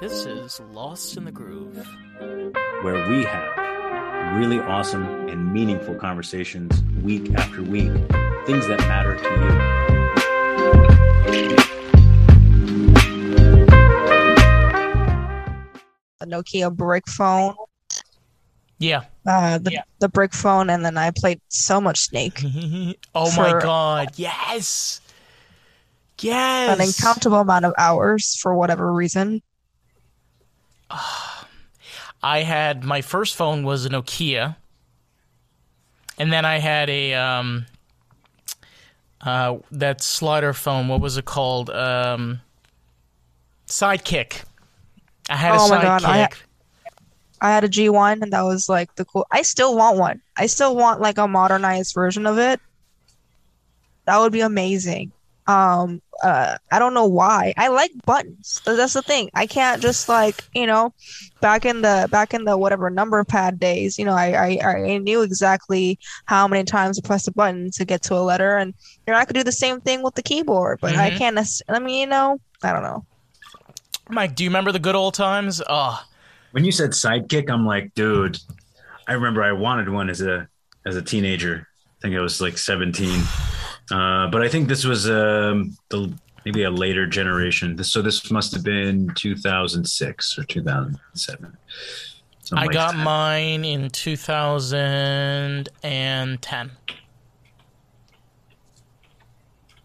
This is Lost in the Groove, where we have really awesome and meaningful conversations week after week, things that matter to you. A Nokia brick phone. Yeah. Uh, the, Yeah. the brick phone, and then I played so much Snake. oh my god, yes! Yes! An uncountable amount of hours for whatever reason. I had my first phone was a Nokia, and then I had a um, uh, that slider phone. What was it called? Um, Sidekick. I had a Oh my Sidekick. God, I- I had a G1, and that was like the cool. I still want one. I still want like a modernized version of it. That would be amazing. Um, uh, I don't know why. I like buttons. That's the thing. I can't just like you know, back in the back in the whatever number pad days. You know, I I, I knew exactly how many times to press a button to get to a letter, and you know I could do the same thing with the keyboard, but I Mhm. can't. nec- I mean, you know, I don't know. Mike, do you remember the good old times? Oh, When you said sidekick, I'm like, dude, I remember I wanted one as a as a teenager. I think I was like 17. Uh, but I think this was um, the maybe a later generation. This, so this must have been 2006 or 2007. Something I like got that. mine in 2010.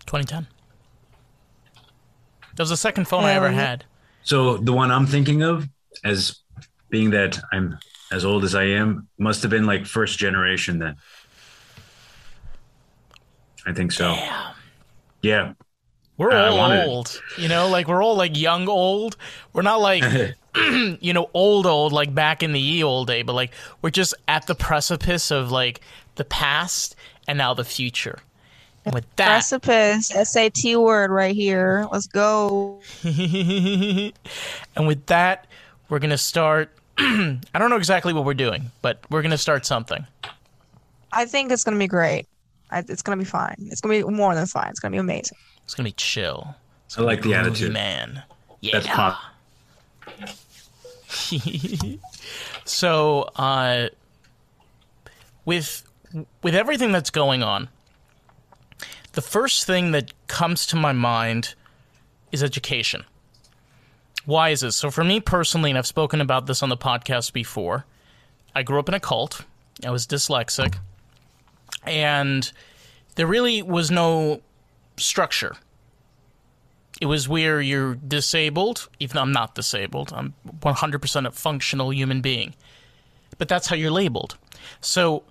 2010. That was the second phone I ever had. So the one I'm thinking of, as being that I'm as old as I am, must have been like first generation then. I think so. Damn. Yeah. We're I all wanted it. old. You know, like we're all like young old. We're not like, you know, old old like back in the ye old day, but like we're just at the precipice of like the past and now the future. And with that, Precipice, SAT word right here. Let's go. and with that, we're gonna start. I don't know exactly what we're doing, but we're gonna start something. I think it's gonna be great. I, it's gonna be fine. It's gonna be more than fine. It's gonna be amazing. It's gonna be chill. It's I like the groovy, attitude. man. Yeah. That's pop. so, uh, with with everything that's going on, the first thing that comes to my mind is education. Why is this? So, for me personally, and I've spoken about this on the podcast before, I grew up in a cult. I was dyslexic, and there really was no structure. It was where you're disabled, even though I'm not disabled. I'm 100% a functional human being. But that's how you're labeled. So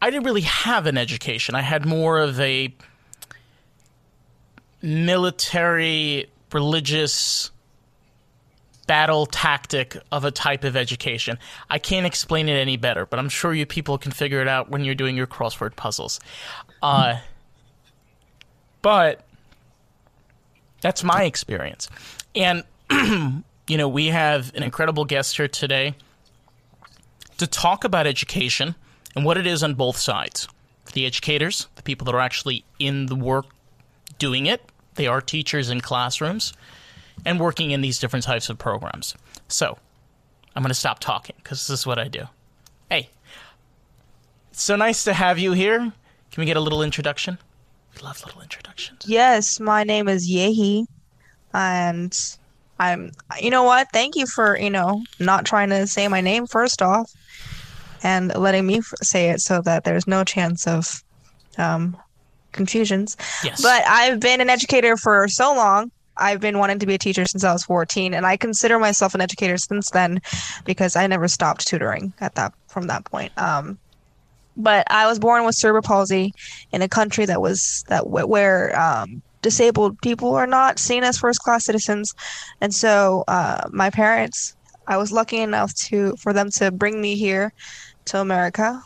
I didn't really have an education. I had more of a military, religious battle tactic of a type of education. I can't explain it any better, but I'm sure you people can figure it out when you're doing your crossword puzzles. Uh, but that's my experience. And, you know, we have an incredible guest here today to talk about education and what it is on both sides. The educators, the people that are actually in the work doing it, they are teachers in classrooms and working in these different types of programs. So, I'm going to stop talking because this is what I do. Hey, it's so nice to have you here. Can we get a little introduction? We love little introductions. Yes, my name is Yehi, and I'm. You know what? Thank you for you know not trying to say my name first off, and letting me f- say it so that there's no chance of um, confusions. Yes. But I've been an educator for so long. I've been wanting to be a teacher since I was 14, and I consider myself an educator since then because I never stopped tutoring at that from that point. Um, but I was born with cerebral palsy in a country that was that where um, disabled people are not seen as first class citizens, and so uh, my parents, I was lucky enough to for them to bring me here to America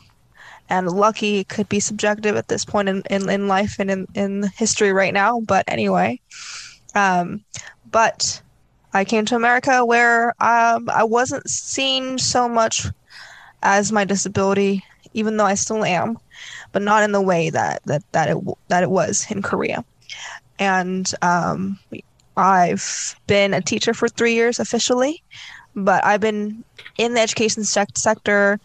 and lucky could be subjective at this point in, in, in life and in, in history right now. But anyway, um, but I came to America where um, I wasn't seen so much as my disability, even though I still am, but not in the way that that that it that it was in Korea. And um, I've been a teacher for three years officially, but I've been in the education sec- sector,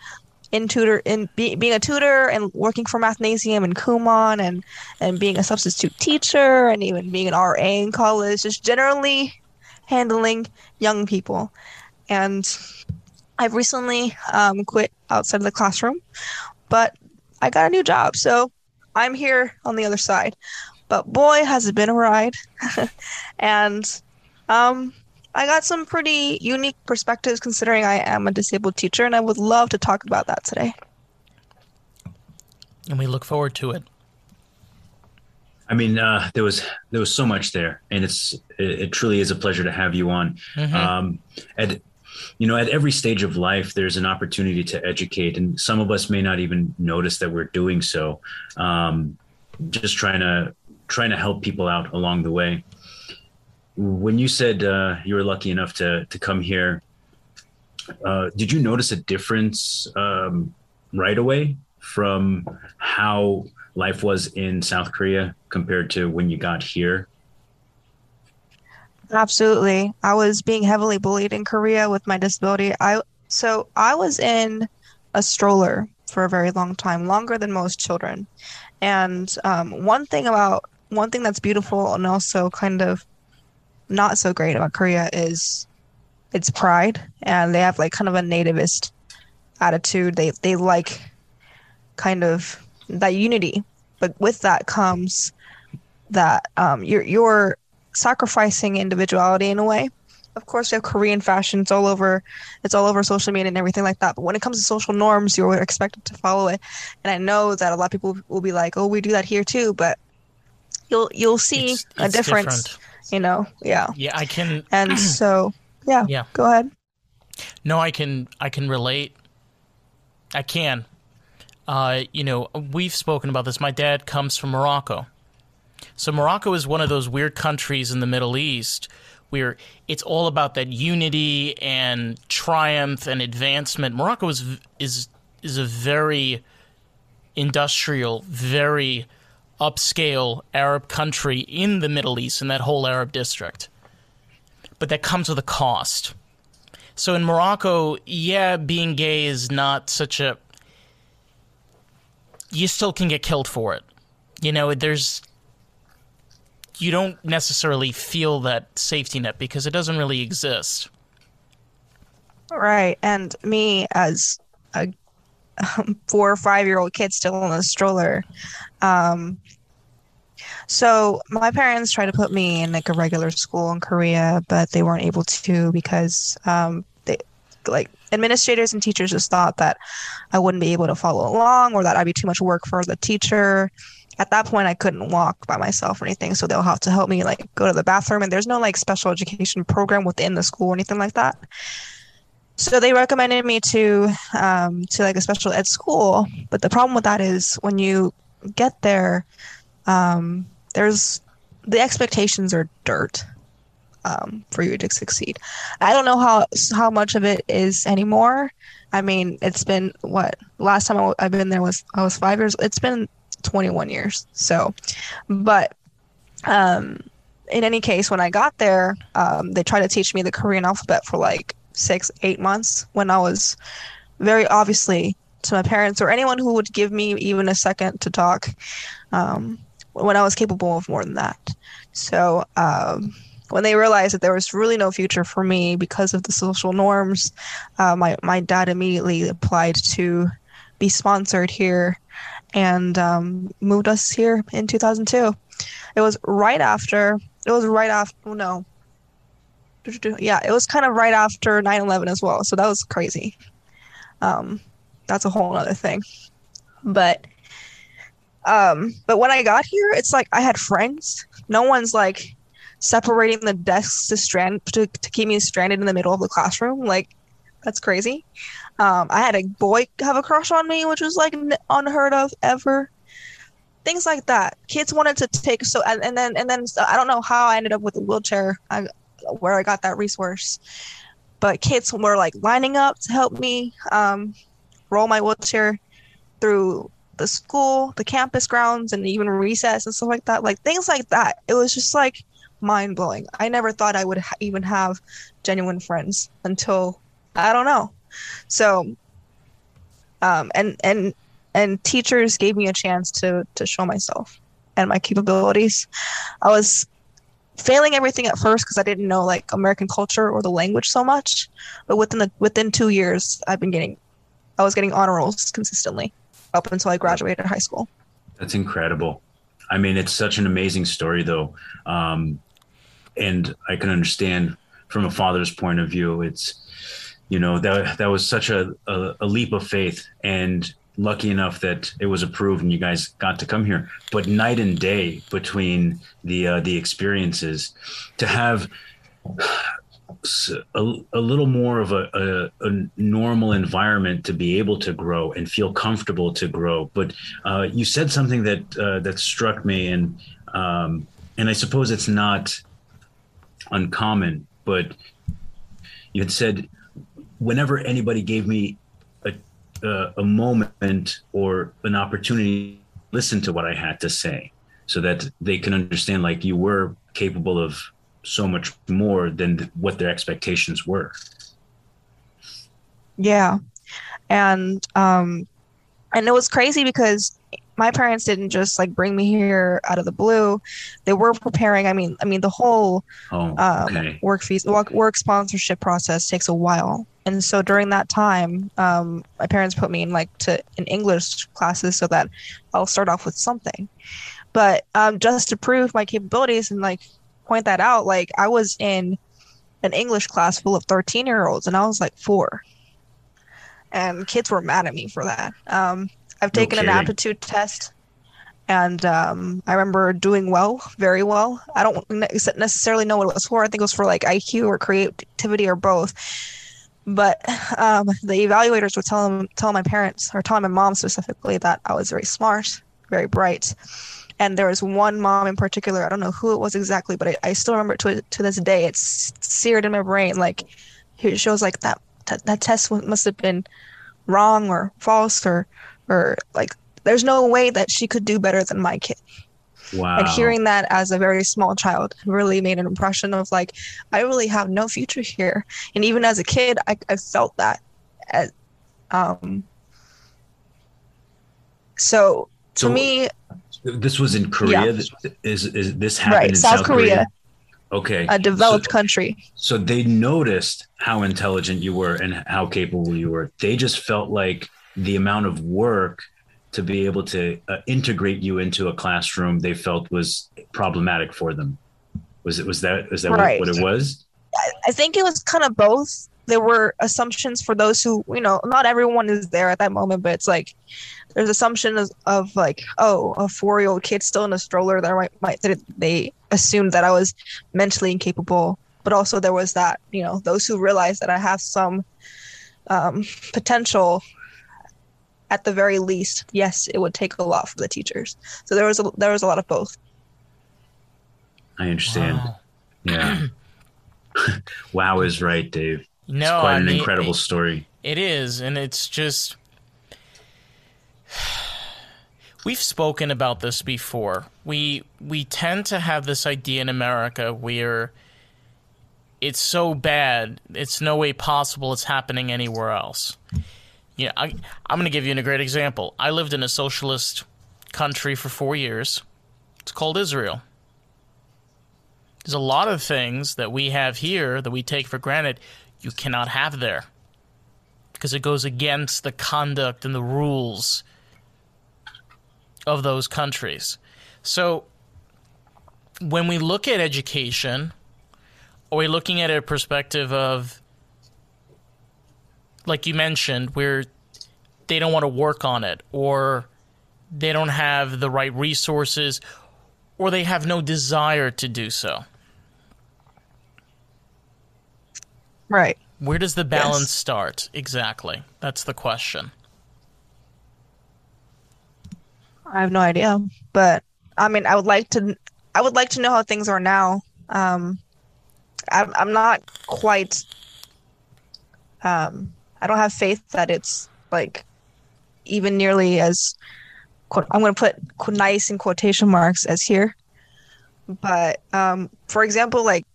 in tutor, in be, being a tutor and working for Mathnasium and Kumon and and being a substitute teacher and even being an RA in college, just generally handling young people. And I've recently um, quit outside of the classroom, but I got a new job, so I'm here on the other side. But boy, has it been a ride. and um, I got some pretty unique perspectives considering I am a disabled teacher, and I would love to talk about that today. And we look forward to it. I mean, uh, there was there was so much there, and it's it, it truly is a pleasure to have you on. Mhm. Um, at you know, at every stage of life, there's an opportunity to educate, and some of us may not even notice that we're doing so. Um, just trying to trying to help people out along the way. When you said uh, you were lucky enough to to come here, uh, did you notice a difference um, right away from how life was in South Korea compared to when you got here? Absolutely. I was being heavily bullied in Korea with my disability. I so I was in a stroller for a very long time, longer than most children. And um, one thing about one thing that's beautiful and also kind of not so great about Korea is its pride, and they have like kind of a nativist attitude. They they like kind of that unity, but with that comes that um, you're you're sacrificing individuality in a way. Of course, we have Korean fashion; it's all over, it's all over social media and everything like that. But when it comes to social norms, you're expected to follow it. And I know that a lot of people will be like, "Oh, we do that here too," but you'll you'll see It's- a it's difference. different. You know, yeah. Yeah, I can. And so, yeah, Yeah. go ahead. No, I can. I can relate. I can. Uh, you know, we've spoken about this. My dad comes from Morocco, so Morocco is one of those weird countries in the Middle East where it's all about that unity and triumph and advancement. Morocco is is is a very industrial, very upscale Arab country in the Middle East, in that whole Arab district. But that comes with a cost. So in Morocco, yeah, being gay is not such a. You still can get killed for it. You know, there's. You don't necessarily feel that safety net because it doesn't really exist. Right. And me as a um, four or five year old kid still in a stroller. Um, so my parents tried to put me in like a regular school in Korea, but they weren't able to because um, they like administrators and teachers just thought that I wouldn't be able to follow along or that I'd be too much work for the teacher. At that point, I couldn't walk by myself or anything, so they'll have to help me like go to the bathroom. And there's no like special education program within the school or anything like that. So they recommended me to um, to like a special ed school, but the problem with that is when you get there, um, there's the expectations are dirt um, for you to succeed. I don't know how how much of it is anymore. I mean, it's been what last time I, i've been there was I was five years. It's been 21 years. So, but um, in any case, when I got there, um, they tried to teach me the Korean alphabet for like six, eight months when I was very obviously to my parents or anyone who would give me even a second to talk um, when I was capable of more than that. So um, when they realized that there was really no future for me because of the social norms, uh, my, my dad immediately applied to be sponsored here and um, moved us here in 2002. It was right after, it was right after, oh no, yeah, it was kind of right after 9 11 as well. So that was crazy. Um, that's a whole other thing. But um, but when I got here, it's like I had friends. No one's like separating the desks to strand to, to keep me stranded in the middle of the classroom. Like that's crazy. Um, I had a boy have a crush on me, which was like unheard of ever. Things like that. Kids wanted to take so and, and then and then so I don't know how I ended up with a wheelchair. I, where I got that resource. But kids were like lining up to help me um, roll my wheelchair through the school, the campus grounds, and even recess and stuff like that. Like things like that. It was just like mind blowing. I never thought I would ha- even have genuine friends until I don't know. So, um, and and and teachers gave me a chance to to show myself and my capabilities. I was failing everything at first because I didn't know like American culture or the language so much, but within the within two years, I've been getting, I was getting honor rolls consistently up until I graduated high school. That's incredible. I mean, it's such an amazing story, though, um, and I can understand from a father's point of view. It's you know that that was such a, a, a leap of faith, and lucky enough that it was approved and you guys got to come here. But night and day between the uh, the experiences, to have a, a little more of a, a, a, normal environment to be able to grow and feel comfortable to grow. But uh, you said something that uh, that struck me, and um, and I suppose it's not uncommon, but you had said whenever anybody gave me uh, a moment or an opportunity to listen to what I had to say so that they can understand like you were capable of so much more than what their expectations were. Yeah. And um and it was crazy because my parents didn't just like bring me here out of the blue. They were preparing. I mean, I mean the whole oh, okay. um, work fees, work, work sponsorship process takes a while and so during that time um, my parents put me in like to in english classes so that i'll start off with something but um, just to prove my capabilities and like point that out like i was in an english class full of 13 year olds and i was like four and kids were mad at me for that um, i've taken an aptitude test and um, I remember doing well, very well. I don't necessarily know what it was for. I think it was for like IQ or creativity or both. But um, the evaluators would tell them, tell my parents or tell my mom specifically that I was very smart, very bright. And there was one mom in particular, I don't know who it was exactly, but I, I still remember to, to this day. It's seared in my brain. Like, she was like, that, that, that test must have been wrong or false or, or like, there's no way that she could do better than my kid. Wow. And hearing that as a very small child really made an impression of like, I really have no future here. And even as a kid, I, I felt that. Um, so to me, this was in Korea. Yeah. Is is this happened right, in South, South Korea? Korea? Okay, a developed so, country. So they noticed how intelligent you were and how capable you were. They just felt like the amount of work to be able to uh, integrate you into a classroom they felt was problematic for them. Was it was that is that right. what, what it was? I think it was kind of both. There were assumptions for those who, you know, not everyone is there at that moment, but it's like there's assumptions of, like, oh, a four year old kid still in a stroller that might, might that they assumed that I was mentally incapable. But also there was that, you know, those who realized that I have some um, potential at the very least, yes, it would take a lot from the teachers. So there was a, there was a lot of both. I understand. Wow. Yeah. wow is right, Dave. No, it's quite I an mean, incredible it, story. It is, and it's just we've spoken about this before. We we tend to have this idea in America where it's so bad, it's no way possible it's happening anywhere else. Yeah, I, I'm going to give you a great example. I lived in a socialist country for four years. It's called Israel. There's a lot of things that we have here that we take for granted you cannot have there because it goes against the conduct and the rules of those countries. So when we look at education, are we looking at a perspective of like you mentioned, where they don't want to work on it or they don't have the right resources or they have no desire to do so. Right. Where does the balance yes. start? Exactly. That's the question. I have no idea, but I mean, I would like to. I would like to know how things are now. Um, I'm, I'm not quite um, I don't have faith that it's like even nearly as I'm going to put nice in quotation marks as here. but um, for example, like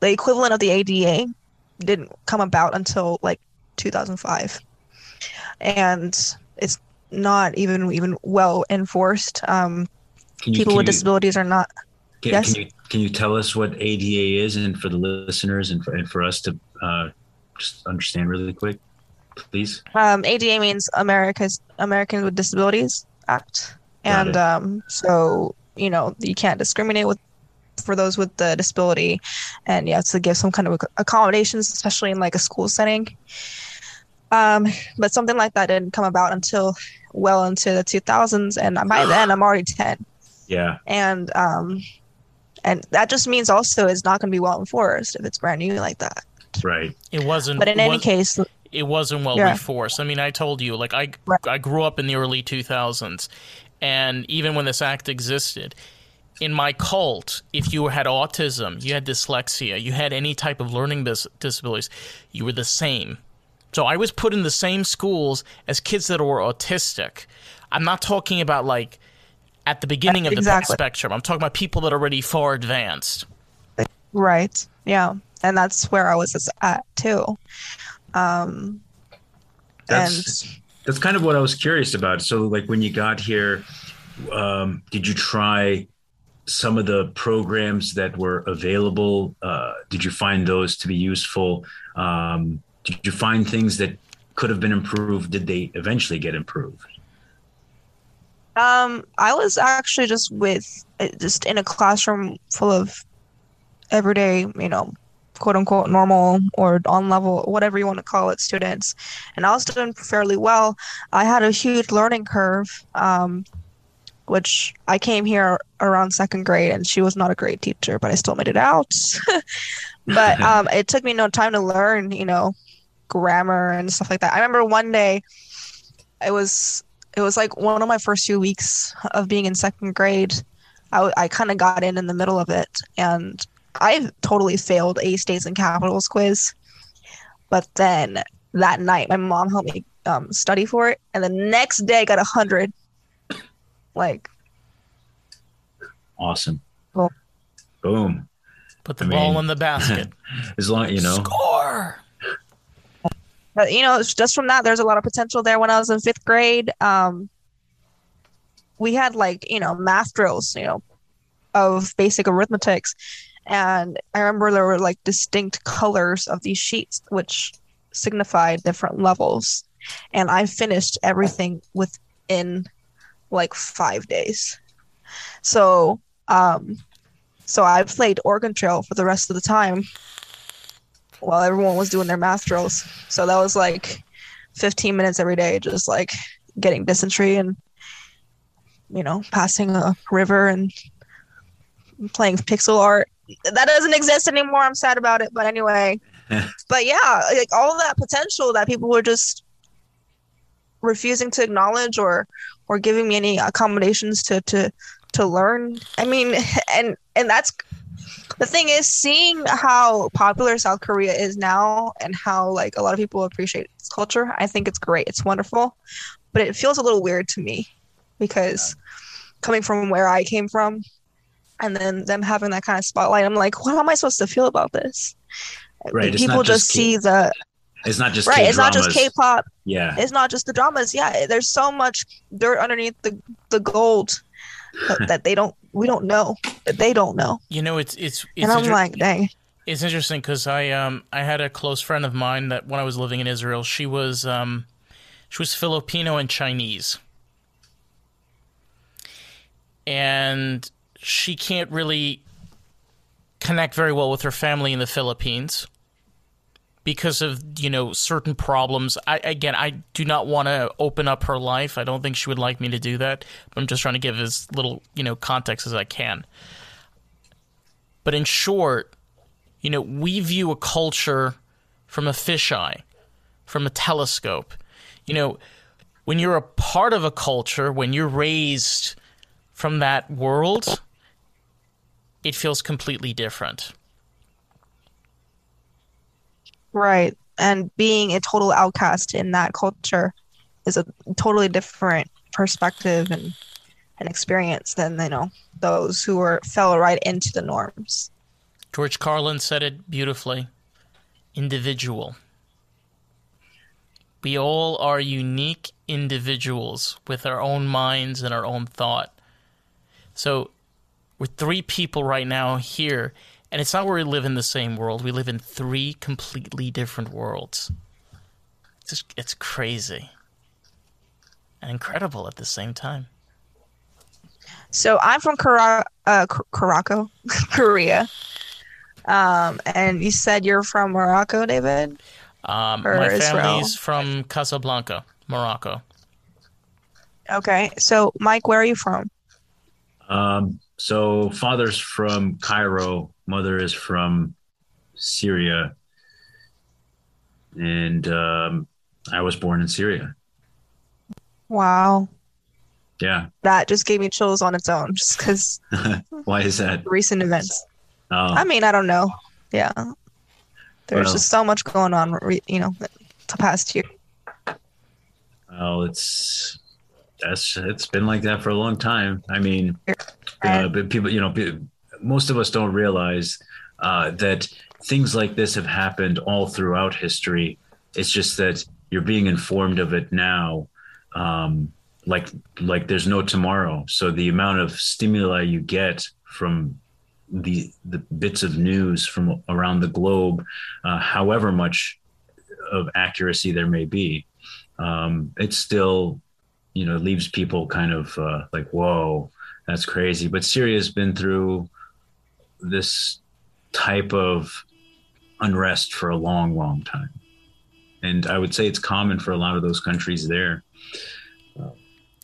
the equivalent of the ADA didn't come about until like 2005, and it's not even even well enforced. Um, you, people with you- disabilities are not. Can, Yes. can you can you tell us what ADA is, and for the listeners, and for and for us to uh, just understand really quick, please? Um, ADA means America's Americans with Disabilities Act, Got and um, so you know you can't discriminate with for those with the disability, and you have to give some kind of accommodations, especially in like a school setting. Um, but something like that didn't come about until well into the 2000s, and by then I'm already 10, Yeah, and um, and that just means also it's not going to be well enforced if it's brand new like that. right. It wasn't. But in any was- case, it wasn't well Yeah. enforced. I mean, I told you, like I Right. I grew up in the early 2000s, and even when this act existed, in my cult, if you had autism, you had dyslexia, you had any type of learning dis- disabilities, you were the same. So I was put in the same schools as kids that were autistic. I'm not talking about like at the beginning of the spectrum. I'm talking about people that are already far advanced. Right. Yeah. And that's where I was at too. Um, That's and that's kind of what I was curious about. So, like when you got here, um, did you try some of the programs that were available? Uh, did you find those to be useful? Um, did you find things that could have been improved? Did they eventually get improved? um, I was actually just with uh, just in a classroom full of everyday, you know, quote unquote normal or on level, whatever you want to call it, students. And I was doing fairly well. I had a huge learning curve, um, which I came here around second grade and she was not a great teacher, but I still made it out. but um, it took me no time to learn, you know, grammar and stuff like that. I remember one day it was it was like one of my first few weeks of being in second grade. I, I kind of got in in the middle of it and I totally failed A states and capitals quiz. But then that night, my mom helped me um, study for it, and the next day I got a hundred. Like, Awesome. Cool. Boom. Put the I ball mean- in the basket. As long you know. Score. but you know, just from that, there's a lot of potential there. When I was in fifth grade, um, we had like you know math drills, you know, of basic arithmetics, and I remember there were like distinct colors of these sheets, which signified different levels, and I finished everything within like five days. So, um, so I played Oregon Trail for the rest of the time while everyone was doing their math drills. So that was like 15 minutes every day, just like getting dysentery and, you know, passing a river and playing pixel art. That doesn't exist anymore. I'm sad about it. But anyway, but yeah, like all that potential that people were just refusing to acknowledge or or giving me any accommodations to to to learn. I mean, and and that's the thing is seeing how popular South Korea is now and how like a lot of people appreciate its culture. I think it's great. It's wonderful, but it feels a little weird to me because coming from where I came from and then them having that kind of spotlight, I'm like, what am I supposed to feel about this? Right, people just just see the It's not just right. It's not just K-dramas. K-pop. Yeah. It's not just the dramas. Yeah, there's so much dirt underneath the the gold that, that they don't. We don't know that they don't know. You know, it's it's it's, And I'm inter- like, dang. it's interesting because I um I had a close friend of mine that when I was living in Israel, she was um she was Filipino and Chinese, and she can't really connect very well with her family in the Philippines because of you know certain problems. I again, I do not want to open up her life. I don't think she would like me to do that. But I'm just trying to give as little you know context as I can. But in short, you know, we view a culture from a fisheye, from a telescope. You know, when you're a part of a culture, when you're raised from that world, it feels completely different. Right. And being a total outcast in that culture is a totally different perspective and and experience than you know those who were fell right into the norms. George Carlin said it beautifully. Individual. We all are unique individuals with our own minds and our own thought. So we're three people right now here, and it's not where we live in the same world. We live in three completely different worlds. It's just, it's crazy and incredible at the same time. So I'm from Kara- uh, K- Karako, Korea. Um, and you said you're from Morocco, David? Um, Or my Israel. family's from Casablanca, Morocco. Okay. So, Mike, where are you from? Um, so father's from Cairo, mother is from Syria, and um, I was born in Syria. Wow. Yeah. That just gave me chills on its own, just because Why is that? recent events. Oh, I mean, I don't know. Yeah. There's Well- just so much going on, you know, the past year. well, it's that's it's been like that for a long time. I mean, uh, but people, you know, most of us don't realize uh, that things like this have happened all throughout history. It's just that you're being informed of it now, um, like like there's no tomorrow. So the amount of stimuli you get from the the bits of news from around the globe, uh, however much of accuracy there may be, um, it still, you know, leaves people kind of uh, like, whoa, that's crazy. But Syria's been through this type of unrest for a long, long time. And I would say it's common for a lot of those countries there.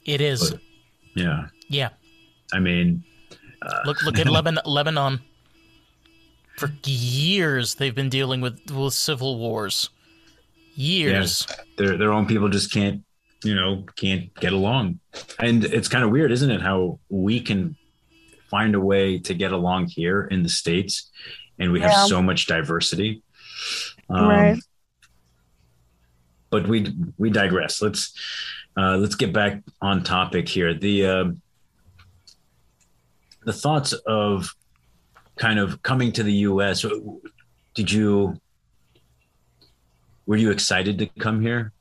It is. But- Yeah. Yeah. I mean, Look look at Lebanon. Lebanon. For years, they've been dealing with, with civil wars. Years. their their own people just can't, you know, can't get along. And it's kind of weird, isn't it, how we can find a way to get along here in the states, and we have Yeah. so much diversity. Um, Right. But we we digress. Let's uh, let's get back on topic here. The uh, the thoughts of kind of coming to the U.S. Did you were you excited to come here?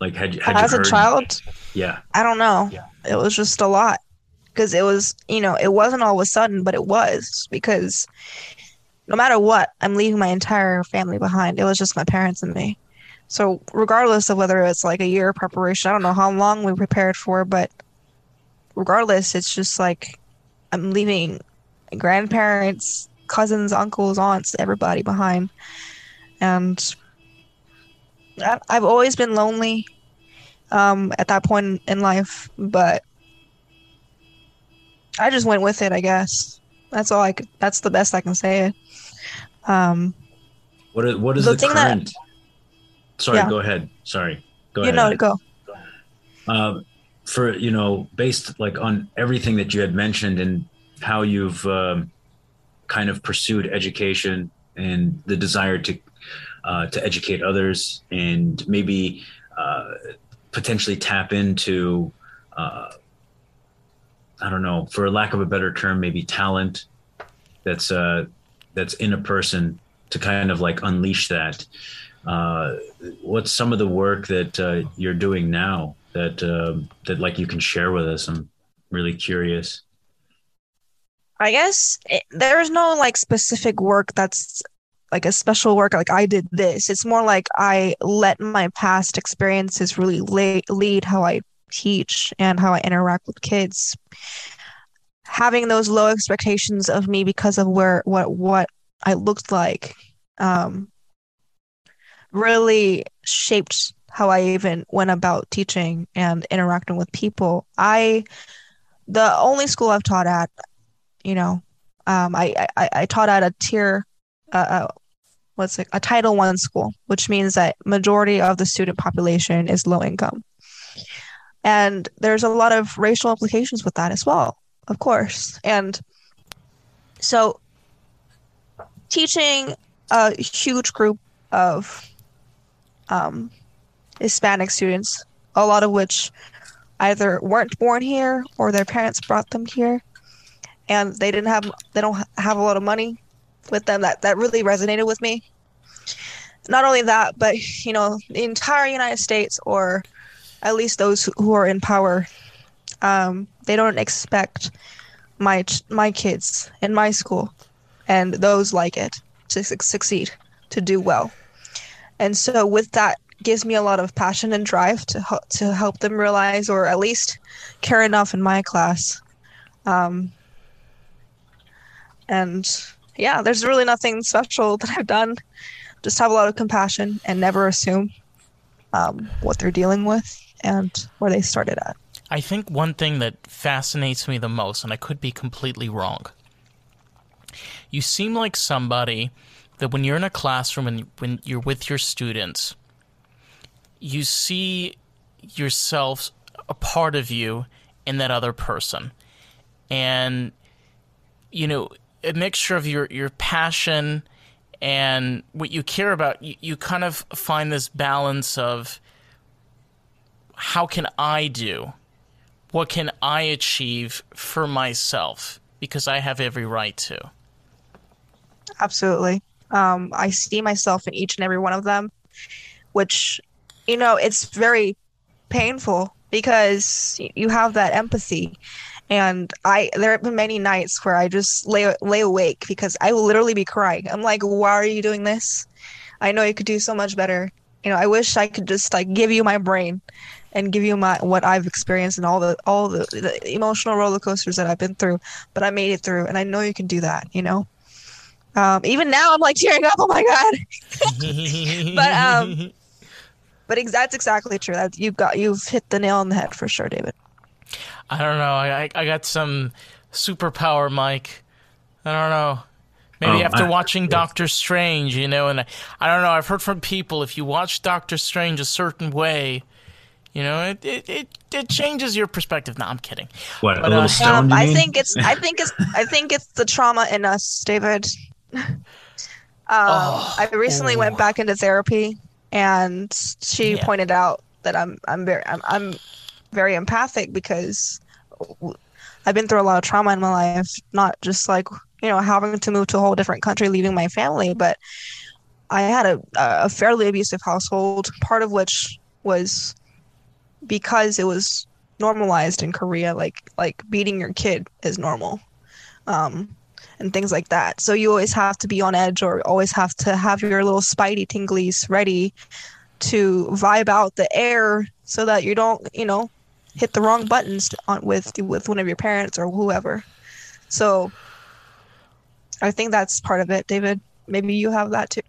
Like had you had As you a child, Yeah, I don't know. It was just a lot because it was, you know, it wasn't all of a sudden, but it was because no matter what, I'm leaving my entire family behind. It was just my parents and me. So regardless of whether it's like a year of preparation, I don't know how long we prepared for, but regardless, it's just like I'm leaving grandparents, cousins, uncles, aunts, everybody behind. And I- I've always been lonely um, at that point in life, but I just went with it, I guess. That's all I could, that's the best I can say. Um, what is, what is The the, thing that- current? Sorry, Yeah. go ahead. Sorry, go you ahead. know, go. uh, for you know based like on everything that you had mentioned and how you've um, kind of pursued education and the desire to uh, to educate others and maybe uh, potentially tap into uh, I don't know for lack of a better term maybe talent that's uh, that's in a person to kind of like unleash that uh, what's some of the work that you're doing now that that like you can share with us? I'm really curious. I guess it, there's no like specific work that's like a special work like I did this. It's more like I let my past experiences really lead how I teach and how I interact with kids. Having those low expectations of me because of where what what I looked like um, really shaped how I even went about teaching and interacting with people. I the only school I've taught at you know um, I, I i taught at a tier uh what's it a title one school which means that majority of the student population is low income. And there's a lot of racial implications with that as well of course. And so teaching a huge group of um, hispanic students a lot of which either weren't born here or their parents brought them here and they didn't have they don't have a lot of money with them that that really resonated with me. Not only that but you know the entire united states or at least those who are in power um, they don't expect my my kids in my school and those like it to succeed to do well. And so with that gives me a lot of passion and drive to to help them realize or at least care enough in my class. Um, and yeah there's really nothing special that i've done just have a lot of compassion and never assume um, what they're dealing with and where they started at I think one thing that fascinates me the most, and I could be completely wrong, you seem like somebody that when you're in a classroom and when you're with your students, you see yourself, a part of you, in that other person. And, you know, a mixture of your, your passion and what you care about, you, you kind of find this balance of how can I do? what can I achieve for myself? Because I have every right to. Absolutely. Um, I see myself in each and every one of them, which, you know, it's very painful because you have that empathy. And I, there have been many nights where I just lay lay awake because I will literally be crying. I'm like, why are you doing this? I know you could do so much better. You know, I wish I could just like give you my brain and give you my what I've experienced and all the all the, the emotional roller coasters that I've been through. But I made it through, and I know you can do that. You know. Um, even now, I'm like tearing up. Oh my god! but um, but ex- that's exactly true. That you've got you've hit the nail on the head for sure, David. I don't know. I I got some superpower, Mike. I don't know. Maybe oh, after I, watching yeah. Doctor Strange, you know, and I, I don't know. I've heard from people if you watch Doctor Strange a certain way, you know, it it, it, it changes your perspective. No, I'm kidding. What but, a little uh, stone? Um, I think it's I think it's I think it's the trauma in us, David. um, oh, I recently oh. went back into therapy, and she yeah. pointed out that I'm I'm very I'm, I'm very empathic because I've been through a lot of trauma in my life. Not just like you know having to move to a whole different country, leaving my family, but I had a a fairly abusive household. Part of which was because it was normalized in Korea, like like beating your kid is normal, um, and things like that. So you always have to be on edge, or always have to have your little spidey tinglies ready to vibe out the air, so that you don't, you know, hit the wrong buttons on with with one of your parents or whoever. So I think that's part of it, David. Maybe you have that too.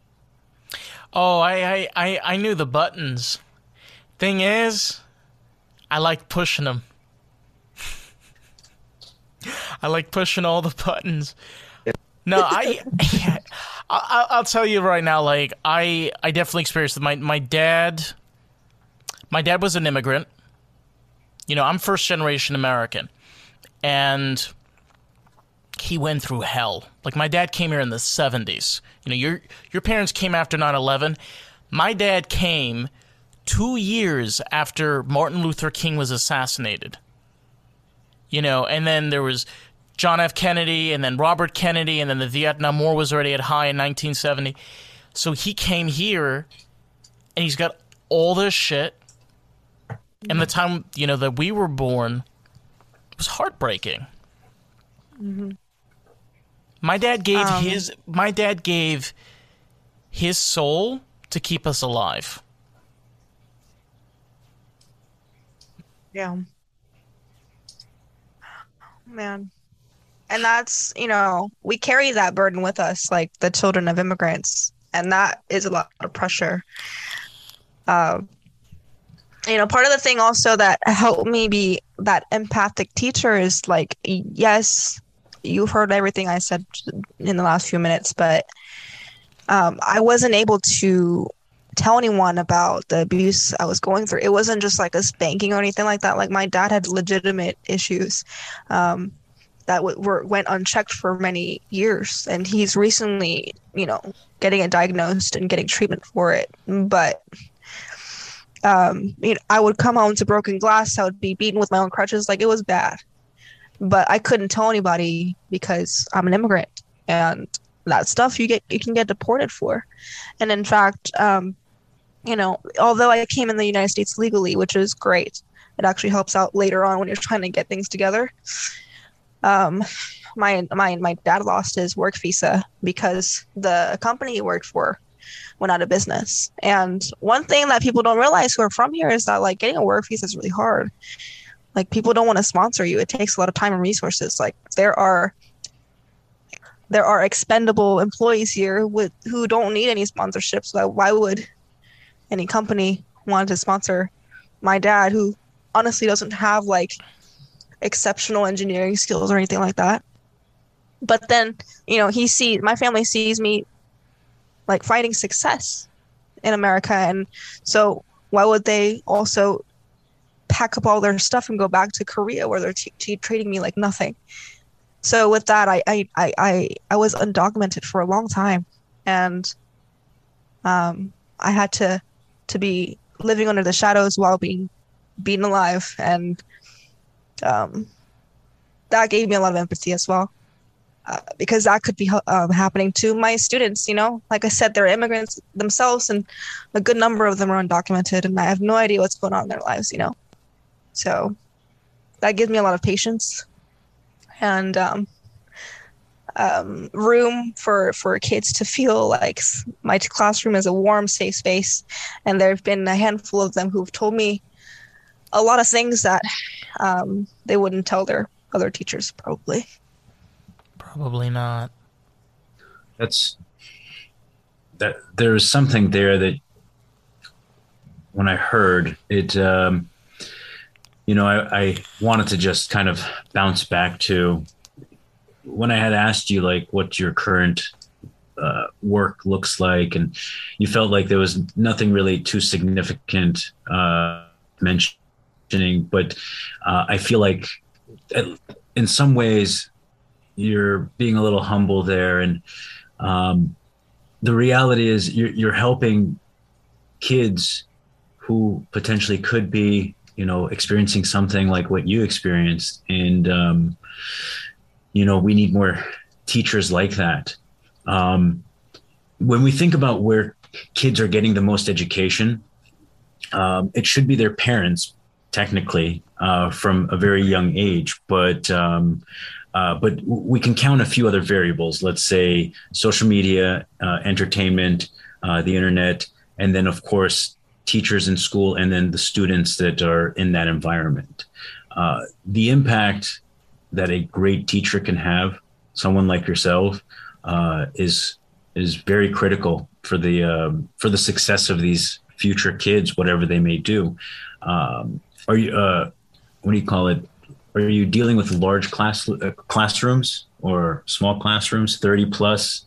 Oh, I I I, I knew the buttons. Thing is, I like pushing them. I like pushing all the buttons. No, I, I, I'll tell you right now. Like I, I definitely experienced my my dad. My dad was an immigrant. You know, I'm first generation American, and he went through hell. Like my dad came here in the 70s. You know, your your parents came after 9/11. My dad came two years after Martin Luther King was assassinated. You know, and then there was John F. Kennedy, and then Robert Kennedy, and then the Vietnam War was already at high in 1970. So he came here, and he's got all this shit. And the time, you know, that we were born was heartbreaking. Mm-hmm. My dad gave um, his my dad gave his soul to keep us alive. Yeah. Man. And that's, you know, we carry that burden with us, like the children of immigrants. And that is a lot of pressure. Uh, you know, part of the thing also that helped me be that empathic teacher is like, yes, you've heard everything I said in the last few minutes, but um, I wasn't able to tell anyone about the abuse I was going through. It wasn't just like a spanking or anything like that. Like my dad had legitimate issues um, that w- were went unchecked for many years, and he's recently, you know, getting it diagnosed and getting treatment for it. But um, you know, I would come home to broken glass. I would be beaten with my own crutches. Like it was bad, but I couldn't tell anybody because I'm an immigrant, and that stuff you get you can get deported for. And in fact, um, you know, although I came in the United States legally, which is great, it actually helps out later on when you're trying to get things together. Um, my my my dad lost his work visa because the company he worked for went out of business. And one thing that people don't realize who are from here is that like getting a work visa is really hard. Like people don't want to sponsor you. It takes a lot of time and resources. Like there are there are expendable employees here with who don't need any sponsorships. So why would any company want to sponsor my dad who honestly doesn't have like exceptional engineering skills or anything like that? But then, you know, he sees my family sees me like finding success in America. And so why would they also pack up all their stuff and go back to Korea where they're t- t- treating me like nothing? So with that, I, I, I, I, I was undocumented for a long time. And um, I had to, to be living under the shadows while being beaten alive. And um, that gave me a lot of empathy as well. Uh, because that could be uh, happening to my students. You know, like I said, they're immigrants themselves, and a good number of them are undocumented, and I have no idea what's going on in their lives. You know, so that gives me a lot of patience and um, um, room for for kids to feel like my classroom is a warm, safe space. And there have been a handful of them who've told me a lot of things that um, they wouldn't tell their other teachers, probably. Probably not. That's that. There's something there that when I heard it, um, you know, I, I wanted to just kind of bounce back to when I had asked you like what your current uh, work looks like, and you felt like there was nothing really too significant uh, mentioning, but uh, I feel like in some ways you're being a little humble there. And um, the reality is you're, you're helping kids who potentially could be you know experiencing something like what you experienced. And um, you know we need more teachers like that. Um, when we think about where kids are getting the most education um, it should be their parents technically uh, from a very young age. But um, uh, but we can count a few other variables. Let's say social media, uh, entertainment, uh, the internet, and then of course teachers in school, and then the students that are in that environment. Uh, the impact that a great teacher can have, someone like yourself, uh, is is very critical for the um, for the success of these future kids, whatever they may do. Um, are you? what do you call it? Are you dealing with large class uh, classrooms or small classrooms 30 plus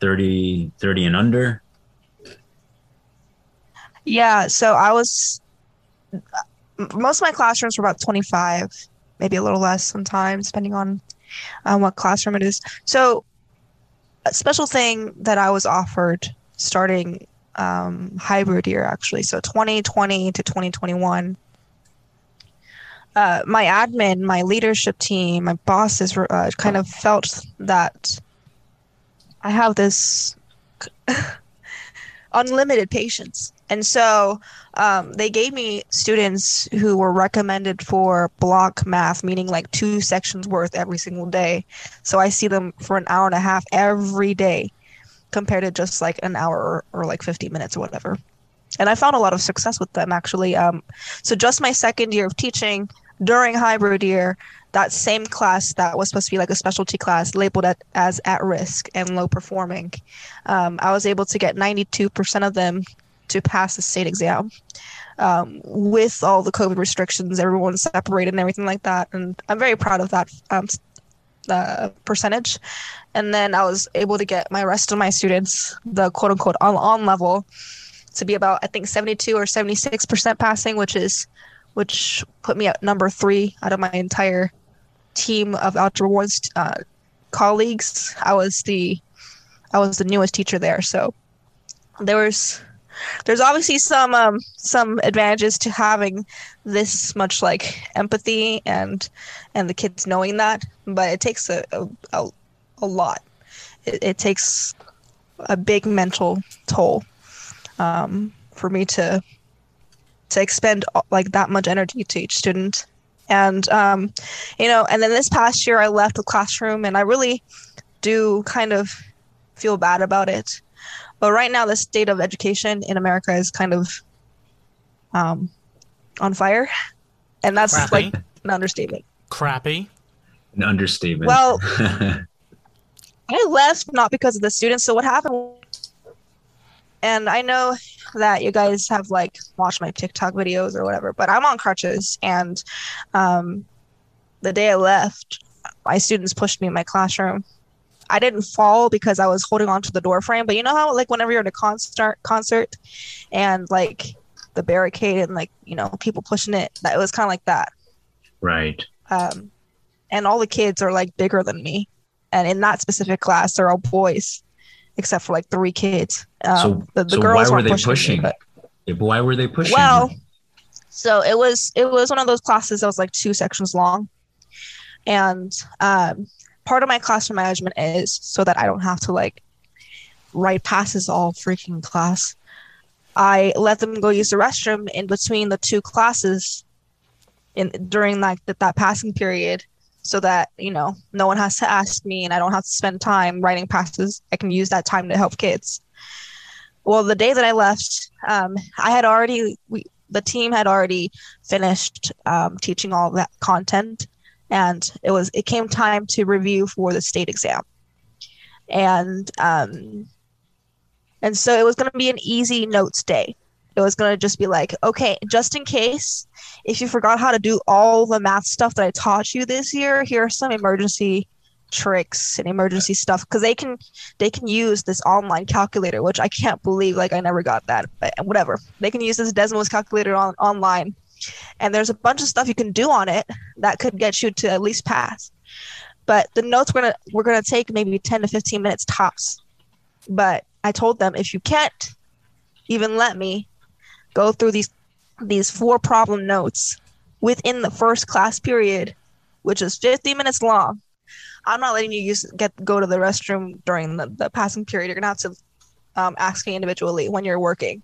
30 30 and under? Yeah so i was most of my classrooms were about 25 maybe a little less sometimes depending on um, what classroom it is. So a special thing that i was offered starting um, hybrid year actually so 2020 to 2021 uh, my admin, my leadership team, my bosses uh, kind of felt that I have this unlimited patience. And so um, they gave me students who were recommended for block math, meaning like two sections worth every single day. So I see them for an hour and a half every day compared to just like an hour or, or like 50 minutes or whatever. And I found a lot of success with them actually. Um, so just my second year of teaching, during hybrid year, that same class that was supposed to be like a specialty class labeled at, as at risk and low performing, um, I was able to get 92% of them to pass the state exam. Um, with all the COVID restrictions, everyone separated and everything like that. And I'm very proud of that um, percentage. And then I was able to get my rest of my students, the quote unquote on, on level, to be about, I think, 72 or 76% passing, which is which put me at number three out of my entire team of Algebra One's uh, colleagues. I was the I was the newest teacher there, so there was there's obviously some um some advantages to having this much like empathy and and the kids knowing that but it takes a a, a, a lot. It, it takes a big mental toll um for me to to expend like that much energy to each student and um you know and then this past year i left the classroom and i really do kind of feel bad about it but right now, the state of education in America is kind of um, on fire, and that's Crappy. like an understatement. Crappy. An understatement. Well, I left not because of the students. So what happened? And I know that you guys have like watched my TikTok videos or whatever, but I'm on crutches, and um, the day I left, my students pushed me in my classroom. I didn't fall because I was holding onto the door frame, but you know how like whenever you're at a concert concert and like the barricade and like you know people pushing it, that it was kind of like that. right. Um, and all the kids are like bigger than me, and in that specific class, they're all boys, except for like three kids. Um, So- the, the so girls why were they pushing pushing? but why were they pushing? well, so it was it was one of those classes that was like two sections long, and um, part of my classroom management is so that I don't have to like write passes all freaking class. I let them go use the restroom in between the two classes, in during like that that passing period, so that you know no one has to ask me and I don't have to spend time writing passes. I can use that time to help kids. Well, the day that I left, um, I had already we the team had already finished um, teaching all that content, and it was it came time to review for the state exam, and um, and so it was going to be an easy notes day. It was going to just be like, okay, just in case if you forgot how to do all the math stuff that I taught you this year, here are some emergency tricks and emergency stuff because they can they can use this online calculator, which I can't believe like I never got that, but whatever. They can use this Desmos calculator on online, and there's a bunch of stuff you can do on it that could get you to at least pass. But the notes we're gonna we're gonna take maybe ten to fifteen minutes tops. But I told them if you can't even let me go through these these four problem notes within the first class period, which is 50 minutes long, I'm not letting you use get go to the restroom during the, the passing period. You're gonna have to um, ask me individually when you're working.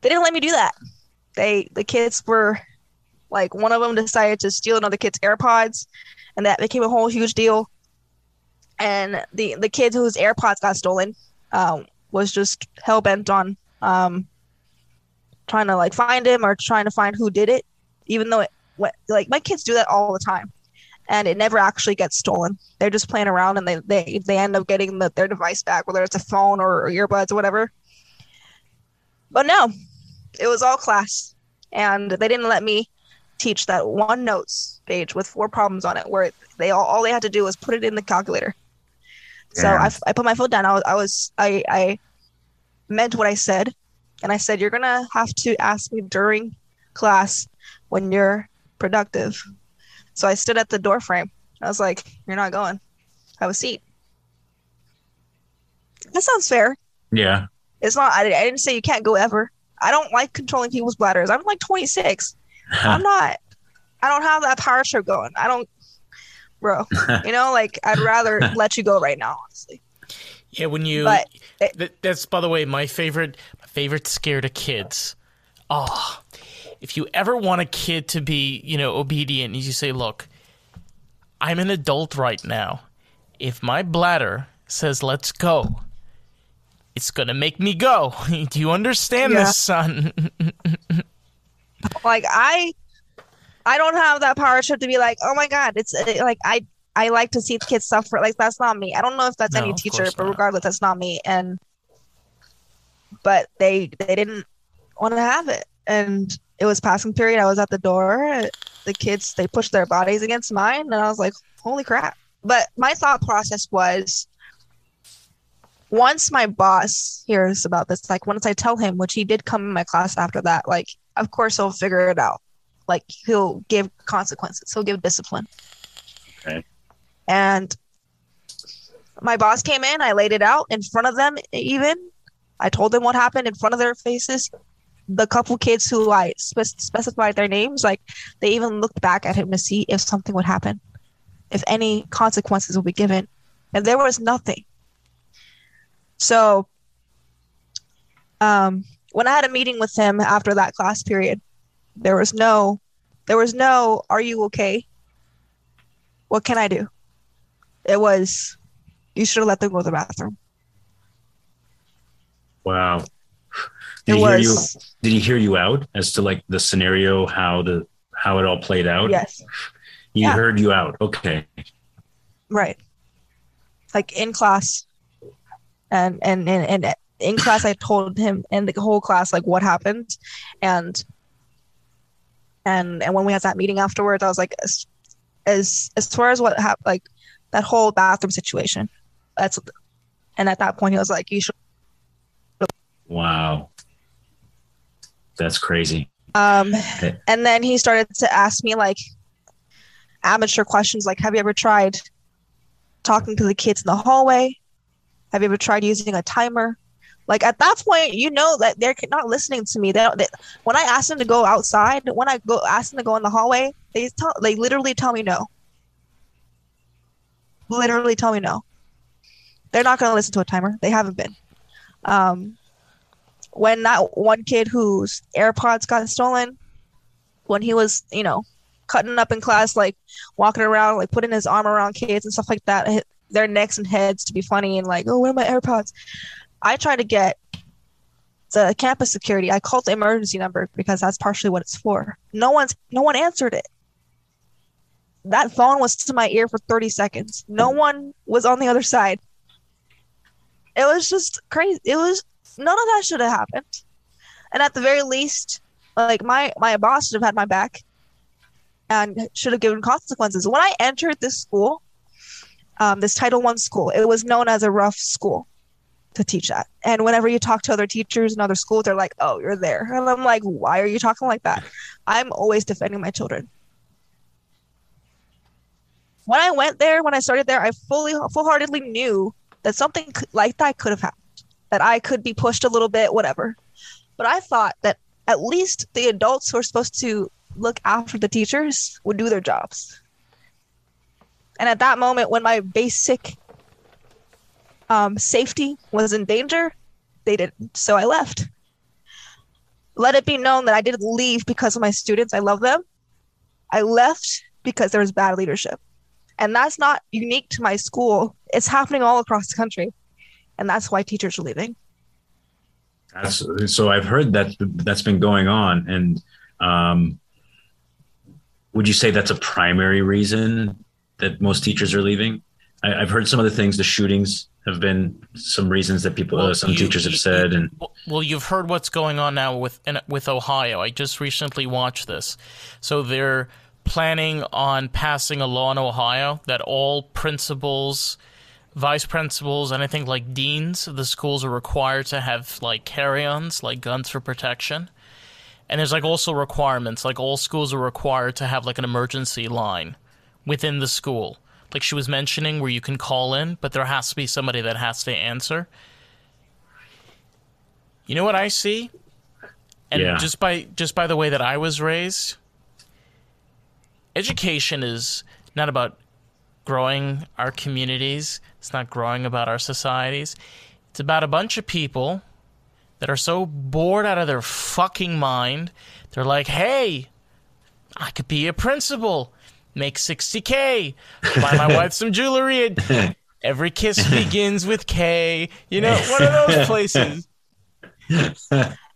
They didn't let me do that. They the kids were like one of them decided to steal another kid's AirPods, and that became a whole huge deal. And the the kid whose AirPods got stolen um, was just hell bent on um, trying to like find him or trying to find who did it, even though it went, like my kids do that all the time and it never actually gets stolen. They're just playing around and they they, they end up getting the, their device back, whether it's a phone or, or earbuds or whatever. But no, it was all class, and they didn't let me teach that one notes page with four problems on it, where they all, all they had to do was put it in the calculator. So Yeah. I, I put my foot down. I was I was I I meant what I said, and I said you're gonna have to ask me during class when you're productive. So I stood at the door frame. I was like, "You're not going. Have a seat." That sounds fair. Yeah. It's not. I, I didn't say you can't go ever. I don't like controlling people's bladders. I'm like 26. I'm not. I don't have that power trip going. I don't, bro. You know, like I'd rather let you go right now, honestly. Yeah, when you. But- Th- that's by the way my favorite my favorite scare to kids. Oh, if you ever want a kid to be you know obedient, you say, "Look, I'm an adult right now. If my bladder says let's go, it's gonna make me go. Do you understand Yeah. this, son?" Like I, I don't have that power trip to be like, oh my god, it's like I. I like to see kids suffer. Like that's not me. I don't know if that's No, any teacher, but not. regardless, that's not me. And but they they didn't want to have it, and it was passing period. I was at the door. The kids they pushed their bodies against mine, and I was like, holy crap. But my thought process was once my boss hears about this, like once I tell him, which he did come in my class after that, like of course he'll figure it out. Like he'll give consequences. He'll give discipline. Okay. And my boss came in, I laid it out in front of them even, I told them what happened in front of their faces. The couple kids who I spe- specified their names, like they even looked back at him to see if something would happen, if any consequences would be given, and there was nothing. So, um, when I had a meeting with him after that class period, there was no, there was no, "Are you okay? What can I do?" It was, "You should have let them go to the bathroom." Wow. It Did he hear you? was Did he hear you out as to like the scenario, how the how it all played out? yes. He Yeah. heard you out. Okay. Right. Like in class. And and and, and in class I told him and the whole class like what happened and and and when we had that meeting afterwards I was like as as, as far as what happened like that whole bathroom situation. That's and at that point he was like you should Wow. That's crazy. um and then he started to ask me like amateur questions like have you ever tried talking to the kids in the hallway have you ever tried using a timer like at that point you know that they're not listening to me they don't they, when i ask them to go outside when i go ask them to go in the hallway they tell they literally tell me no literally tell me no they're not going to listen to a timer they haven't been um when that one kid whose AirPods got stolen, when he was, you know, cutting up in class, like walking around, like putting his arm around kids and stuff like that, their necks and heads to be funny and like, oh, where are my AirPods? I tried to get the campus security. I called the emergency number because that's partially what it's for. No one's, no one answered it. That phone was to my ear for 30 seconds. No one was on the other side. It was just crazy. It was none of that should have happened. And at the very least, like my my boss should have had my back and should have given consequences. When I entered this school, um, this Title One school, it was known as a rough school to teach at. And whenever you talk to other teachers in other schools, they're like, "Oh, you're there," and I'm like, "Why are you talking like that?" I'm always defending my children. When I went there, when I started there, I fully, full-heartedly knew that something like that could have happened that I could be pushed a little bit, whatever. But I thought that at least the adults who are supposed to look after the teachers would do their jobs. And at that moment, when my basic um, safety was in danger, they didn't. So I left. Let it be known that I didn't leave because of my students. I love them. I left because there was bad leadership. And that's not unique to my school, it's happening all across the country and that's why teachers are leaving. That's, so I've heard that that's been going on, and um, would you say that's a primary reason that most teachers are leaving? I, I've heard some of the things. The shootings have been some reasons that people, uh, some you- teachers have you- said, and well, you've heard what's going on now with in, with Ohio. I just recently watched this. So they're planning on passing a law in Ohio that all principals, vice principals, and I think like deans of the schools are required to have like carry-ons, like guns for protection. And there's like also requirements, like all schools are required to have like an emergency line within the school. Like she was mentioning, where you can call in, but there has to be somebody that has to answer. You know what I see? And Yeah. just by just by the way that I was raised, education is not about growing our communities. It's not growing about our societies. It's about a bunch of people that are so bored out of their fucking mind. They're like, "Hey, I could be a principal, make 60k, buy my wife some jewelry, and every kiss begins with K." You know, one of those places.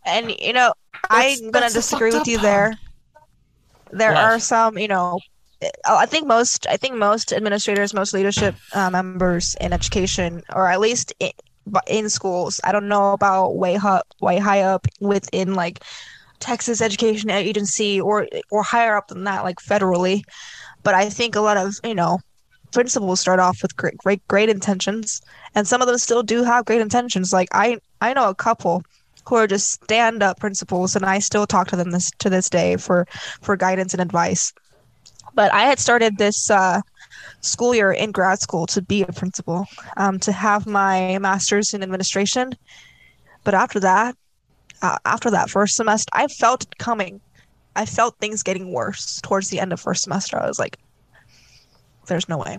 And you know, That's- I'm gonna disagree with you up there. There are some, you know, I think most, I think most administrators, most leadership uh, members in education, or at least in, in schools, I don't know about way up, way high up within like Texas Education Agency or or higher up than that, like federally. But I think a lot of you know principals start off with great great great intentions, and some of them still do have great intentions. Like I I know a couple who are just stand up principals and I still talk to them this to this day for for guidance and advice. But I had started this uh, school year in grad school to be a principal, um, to have my master's in administration. But after that, uh, after that first semester, I felt it coming. I felt things getting worse towards the end of first semester. I was like, there's no way.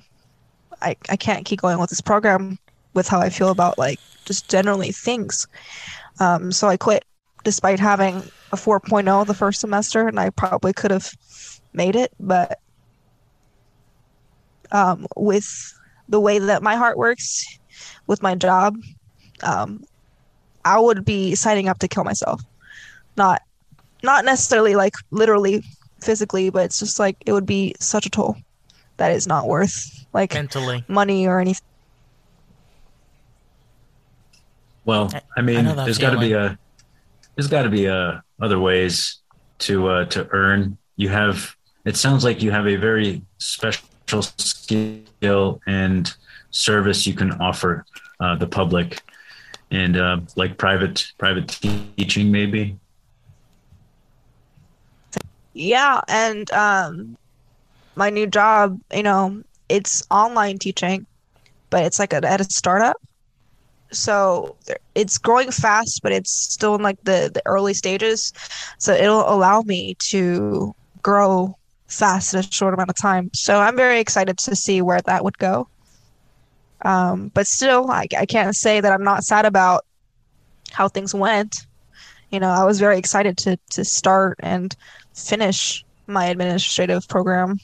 I, I can't keep going with this program with how I feel about like just generally things. Um, so I quit despite having a 4.0 the first semester, and I probably could have made it, but um, with the way that my heart works, with my job, um, I would be signing up to kill myself. Not, not necessarily like literally physically, but it's just like it would be such a toll that is not worth like mentally money or anything. Well, I- I I mean, there's got to be a there's got to be uh other ways to uh, to earn. You have it sounds like you have a very special skill and service you can offer uh, the public, and uh, like private private teaching maybe. Yeah, and um, my new job, you know, it's online teaching, but it's like a, at a startup. So it's growing fast, but it's still in like the, the early stages. So it'll allow me to grow fast in a short amount of time. So I'm very excited to see where that would go. Um, but still, I, I can't say that I'm not sad about how things went. You know, I was very excited to to start and finish my administrative program.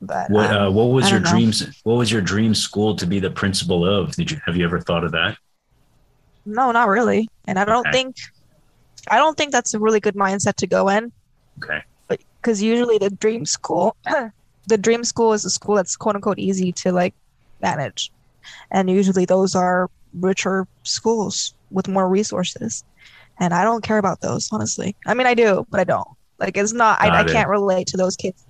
But What um, uh, what was your know. dreams? What was your dream school to be the principal of? Did you have you ever thought of that? no, not really. And I don't Okay. think I don't think that's a really good mindset to go in. Okay. because usually the dream school the dream school is a school that's quote unquote easy to like manage and usually those are richer schools with more resources and i don't care about those honestly i mean i do but i don't like it's not I, I can't relate to those kids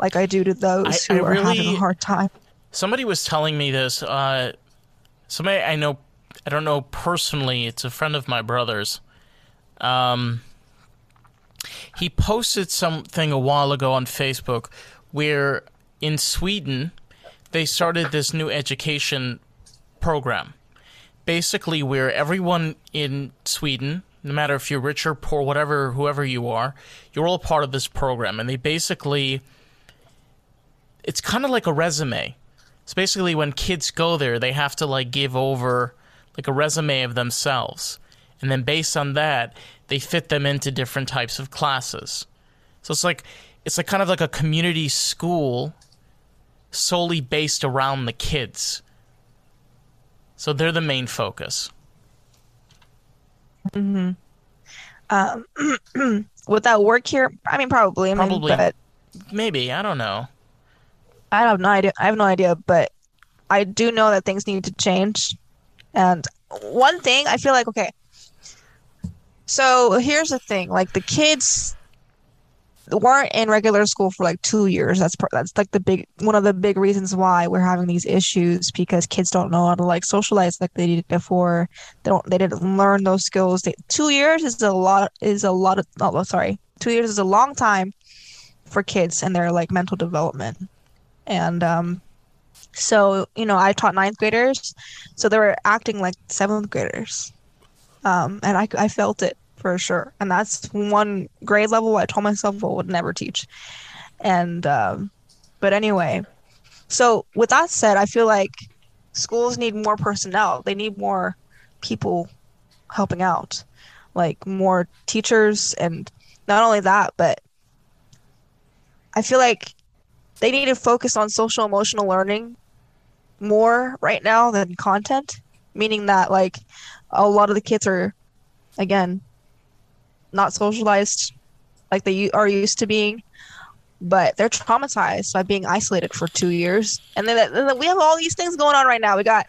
like i do to those I- who I are having a hard time Somebody was telling me this. Uh, somebody I know, I don't know personally. It's a friend of my brother's. Um, he posted something a while ago on Facebook where in Sweden they started this new education program. Basically, where everyone in Sweden, no matter if you're rich or poor, whatever, whoever you are, you're all part of this program. And they basically, it's kind of like a resume. It's basically, when kids go there, they have to like give over like a resume of themselves, and then based on that, they fit them into different types of classes. So it's like it's like kind of like a community school, solely based around the kids. So they're the main focus. Hmm. would that work here i mean probably I mean, Probably. but Maybe I don't know. I have no idea. I have no idea, but I do know that things need to change. And one thing I feel like okay. So here's the thing: like the kids weren't in regular school for like two years. That's part, that's like the big one of the big reasons why we're having these issues because kids don't know how to like socialize like they did before. They don't. They didn't learn those skills. They, two years is a lot. Is a lot of. Oh, sorry. Two years is a long time for kids and their like mental development. And um, so you know, I taught ninth graders, so they were acting like seventh graders, um, and I I felt it for sure. And that's one grade level I told myself I would never teach. And um, but anyway, so with that said, I feel like schools need more personnel. They need more people helping out, like more teachers, and not only that, but I feel like they need to focus on social emotional learning more right now than content, meaning that like a lot of the kids are again not socialized like they are used to being, but they're traumatized by being isolated for two years. And then, then we have all these things going on right now. We got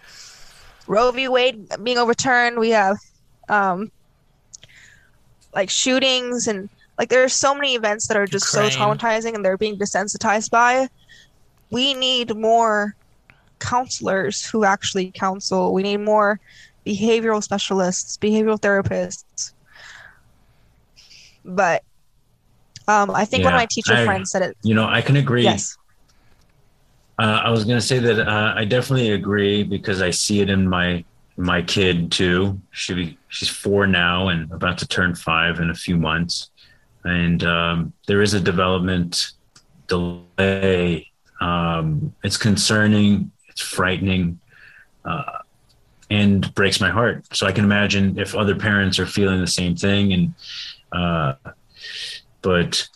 Roe v. Wade being overturned. We have um, like shootings and like there are so many events that are just so traumatizing and they're being desensitized by. We need more counselors who actually counsel. We need more behavioral specialists, behavioral therapists. But um, I think one of my teacher I- friends said it. You know, I can agree. Yes. Uh, I was going to say that uh, I definitely agree because I see it in my my kid too. She she's four now and about to turn five in a few months, and um, there is a development delay. Um, it's concerning. It's frightening. Uh, and breaks my heart. So I can imagine if other parents are feeling the same thing. And, uh, but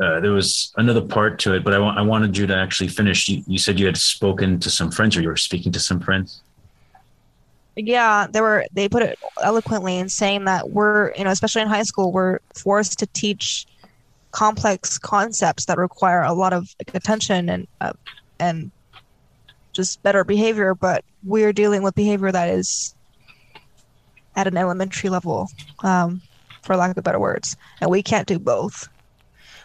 uh, there was another part to it, but I, I wanted you to actually finish. You, you said you had spoken to some friends or you were speaking to some friends. Yeah, they were, they put it eloquently in saying that we're, you know, especially in high school, we're forced to teach complex concepts that require a lot of attention and, uh, and just better behavior, but we're dealing with behavior that is at an elementary level, um, for lack of better words, and we can't do both.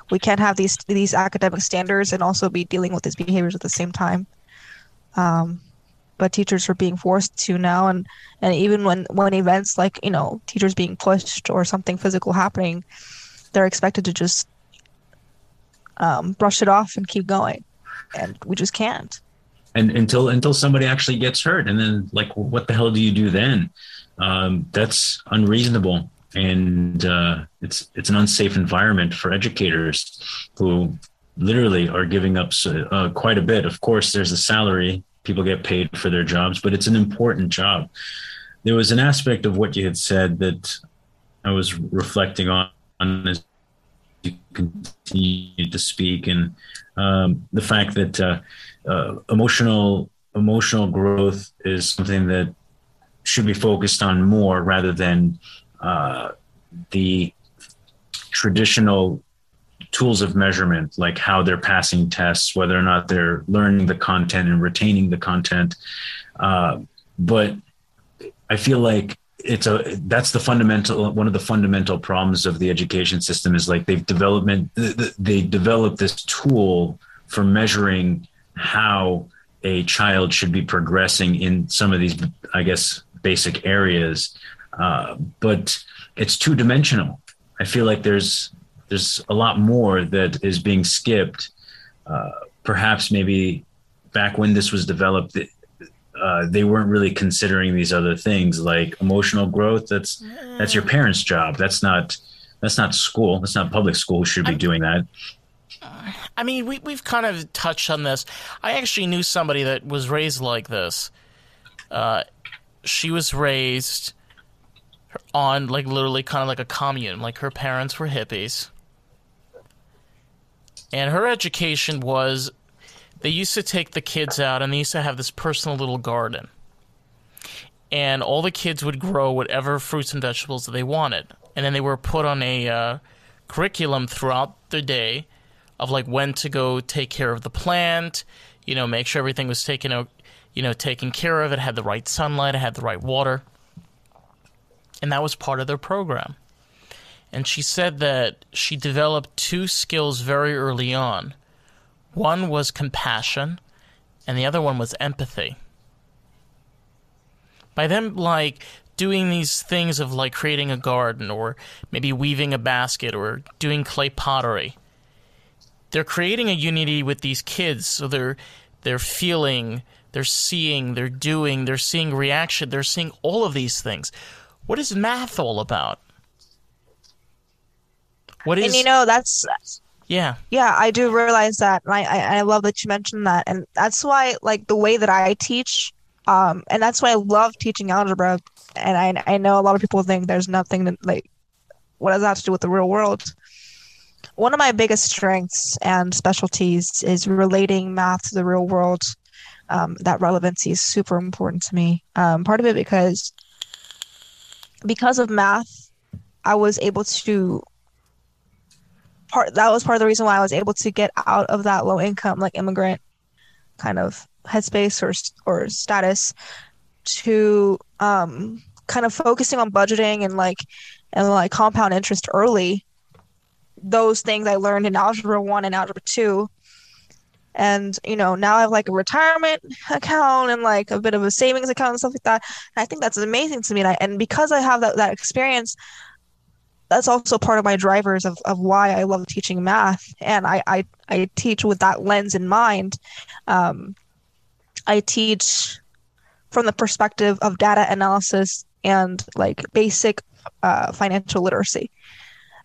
We can't have these these academic standards and also be dealing with these behaviors at the same time. Um, but teachers are being forced to now, and and even when when events like you know teachers being pushed or something physical happening, they're expected to just um, brush it off and keep going, and we just can't. And until until somebody actually gets hurt and then like what the hell do you do then? Um, that's unreasonable. And uh, it's it's an unsafe environment for educators who literally are giving up uh, quite a bit. Of course there's a salary people get paid for their jobs but it's an important job. There was an aspect of what you had said that i was reflecting on as you continued to speak and um, the fact that uh, uh, emotional emotional growth is something that should be focused on more rather than uh, the traditional tools of measurement, like how they're passing tests, whether or not they're learning the content and retaining the content. Uh, but I feel like it's a that's the fundamental one of the fundamental problems of the education system is like they've development they develop this tool for measuring how a child should be progressing in some of these, I guess, basic areas. Uh, but it's two dimensional. I feel like there's there's a lot more that is being skipped. Uh, perhaps maybe back when this was developed, uh, they weren't really considering these other things like emotional growth. That's that's your parents' job. That's not that's not school. That's not public school should be doing that. I mean, we we've kind of touched on this. I actually knew somebody that was raised like this. Uh, she was raised on like literally kind of like a commune. Like her parents were hippies, and her education was they used to take the kids out and they used to have this personal little garden. And all the kids would grow whatever fruits and vegetables they wanted. And then they were put on a uh, curriculum throughout the day of like when to go take care of the plant, you know, make sure everything was taken you know, taken care of. It had the right sunlight, it had the right water. And that was part of their program. And she said that she developed two skills very early on. One was compassion, and the other one was empathy. By them, like, doing these things of like creating a garden or maybe weaving a basket or doing clay pottery, they're creating a unity with these kids so they're they're feeling they're seeing they're doing they're seeing reaction they're seeing all of these things what is math all about what is and you know that's yeah yeah i do realize that and I, I i love that you mentioned that and that's why like the way that i teach um and that's why i love teaching algebra and i i know a lot of people think there's nothing that like what does that have to do with the real world one of my biggest strengths and specialties is relating math to the real world. Um, that relevancy is super important to me. Um, part of it because because of math, I was able to part that was part of the reason why I was able to get out of that low income like immigrant kind of headspace or or status to um, kind of focusing on budgeting and like and like compound interest early those things I learned in algebra one and algebra two. And you know, now I have like a retirement account and like a bit of a savings account and stuff like that. And I think that's amazing to me. And, I, and because I have that, that experience, that's also part of my drivers of, of why I love teaching math. And I, I, I teach with that lens in mind. Um, I teach from the perspective of data analysis and like basic uh, financial literacy.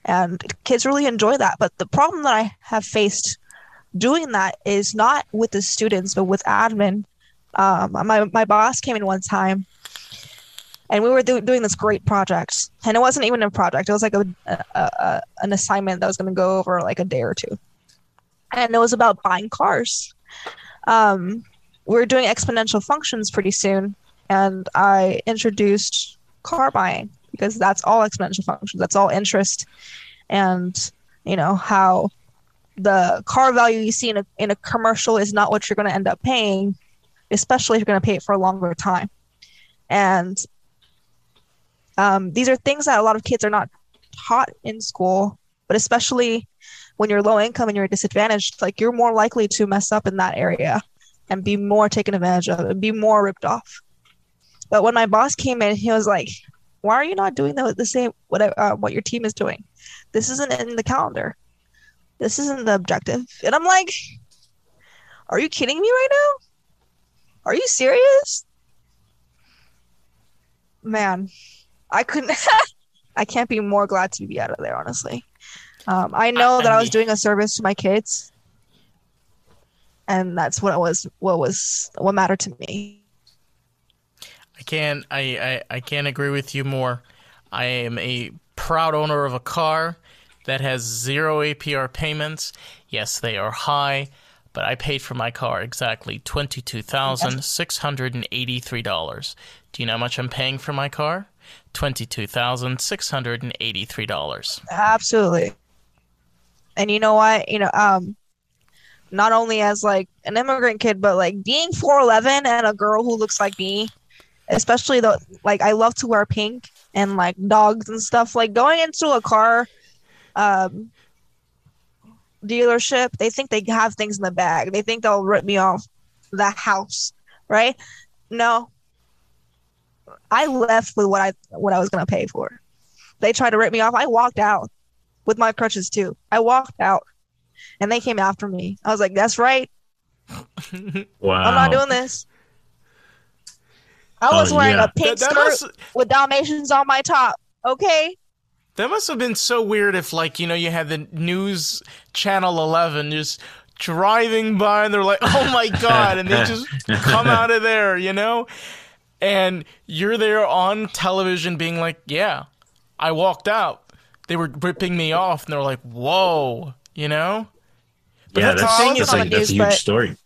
And kids really enjoy that. But the problem that I have faced doing that is not with the students, but with admin. Um, my, my boss came in one time and we were do- doing this great project. And it wasn't even a project, it was like a, a, a an assignment that was going to go over like a day or two. And it was about buying cars. Um, we are doing exponential functions pretty soon. And I introduced car buying because that's all exponential functions, that's all interest. And, you know, how the car value you see in a, in a commercial is not what you're going to end up paying, especially if you're going to pay it for a longer time. And um, these are things that a lot of kids are not taught in school, but especially when you're low income and you're disadvantaged, like you're more likely to mess up in that area and be more taken advantage of and be more ripped off. But when my boss came in, he was like, "Why are you not doing the, the same what uh, what your team is doing? This isn't in the calendar. This isn't the objective." And I'm like, "Are you kidding me right now? Are you serious?" Man, I couldn't. I can't be more glad to be out of there. Honestly, um, I know I, that I was doing a service to my kids, and that's what was what was what mattered to me. I can't. I, I I can't agree with you more. I am a proud owner of a car that has zero APR payments. Yes, they are high, but I paid for my car exactly twenty two thousand six hundred and eighty three dollars. Do you know how much I'm paying for my car? $22,683. Absolutely. And you know what? You know, um, not only as like an immigrant kid, but like being 4'11 and a girl who looks like me, especially though, like I love to wear pink and like dogs and stuff. Like going into a car um, dealership, they think they have things in the bag. They think they'll rip me off the house, right? No, I left with what I what I was gonna pay for. They tried to rip me off. I walked out with my crutches too. I walked out, and they came after me. I was like, "That's right. wow. I'm not doing this." I was uh, wearing yeah. a pink that, that skirt must... with Dalmatians on my top. Okay. That must have been so weird if, like, you know, you had the news channel 11 just driving by and they're like, oh my God. And they just come out of there, you know? And you're there on television being like, "Yeah, I walked out." They were ripping me off, and they're like, "Whoa," you know. But yeah, that's, the thing is, like, that's a huge story.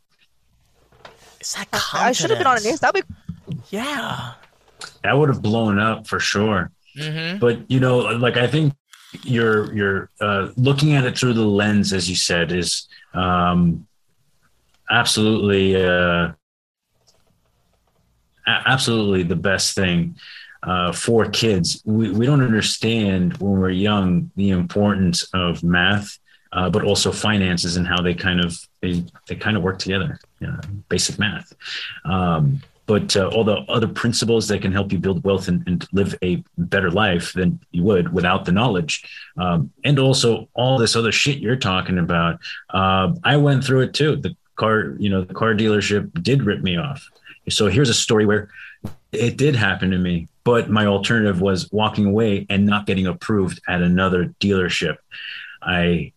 Is that I should have been on the news. That'd be. Yeah. That would have blown up for sure. Mm-hmm. But you know, like I think you're you're uh, looking at it through the lens, as you said, is um, absolutely uh, absolutely the best thing uh, for kids. We, we don't understand when we're young the importance of math, uh, but also finances and how they kind of they, they kind of work together. Basic math. Um, but uh, all the other principles that can help you build wealth and, and, live a better life than you would without the knowledge. Um, and also all this other shit you're talking about. Uh, I went through it too. The car, you know, the car dealership did rip me off. So here's a story where it did happen to me, but my alternative was walking away and not getting approved at another dealership. I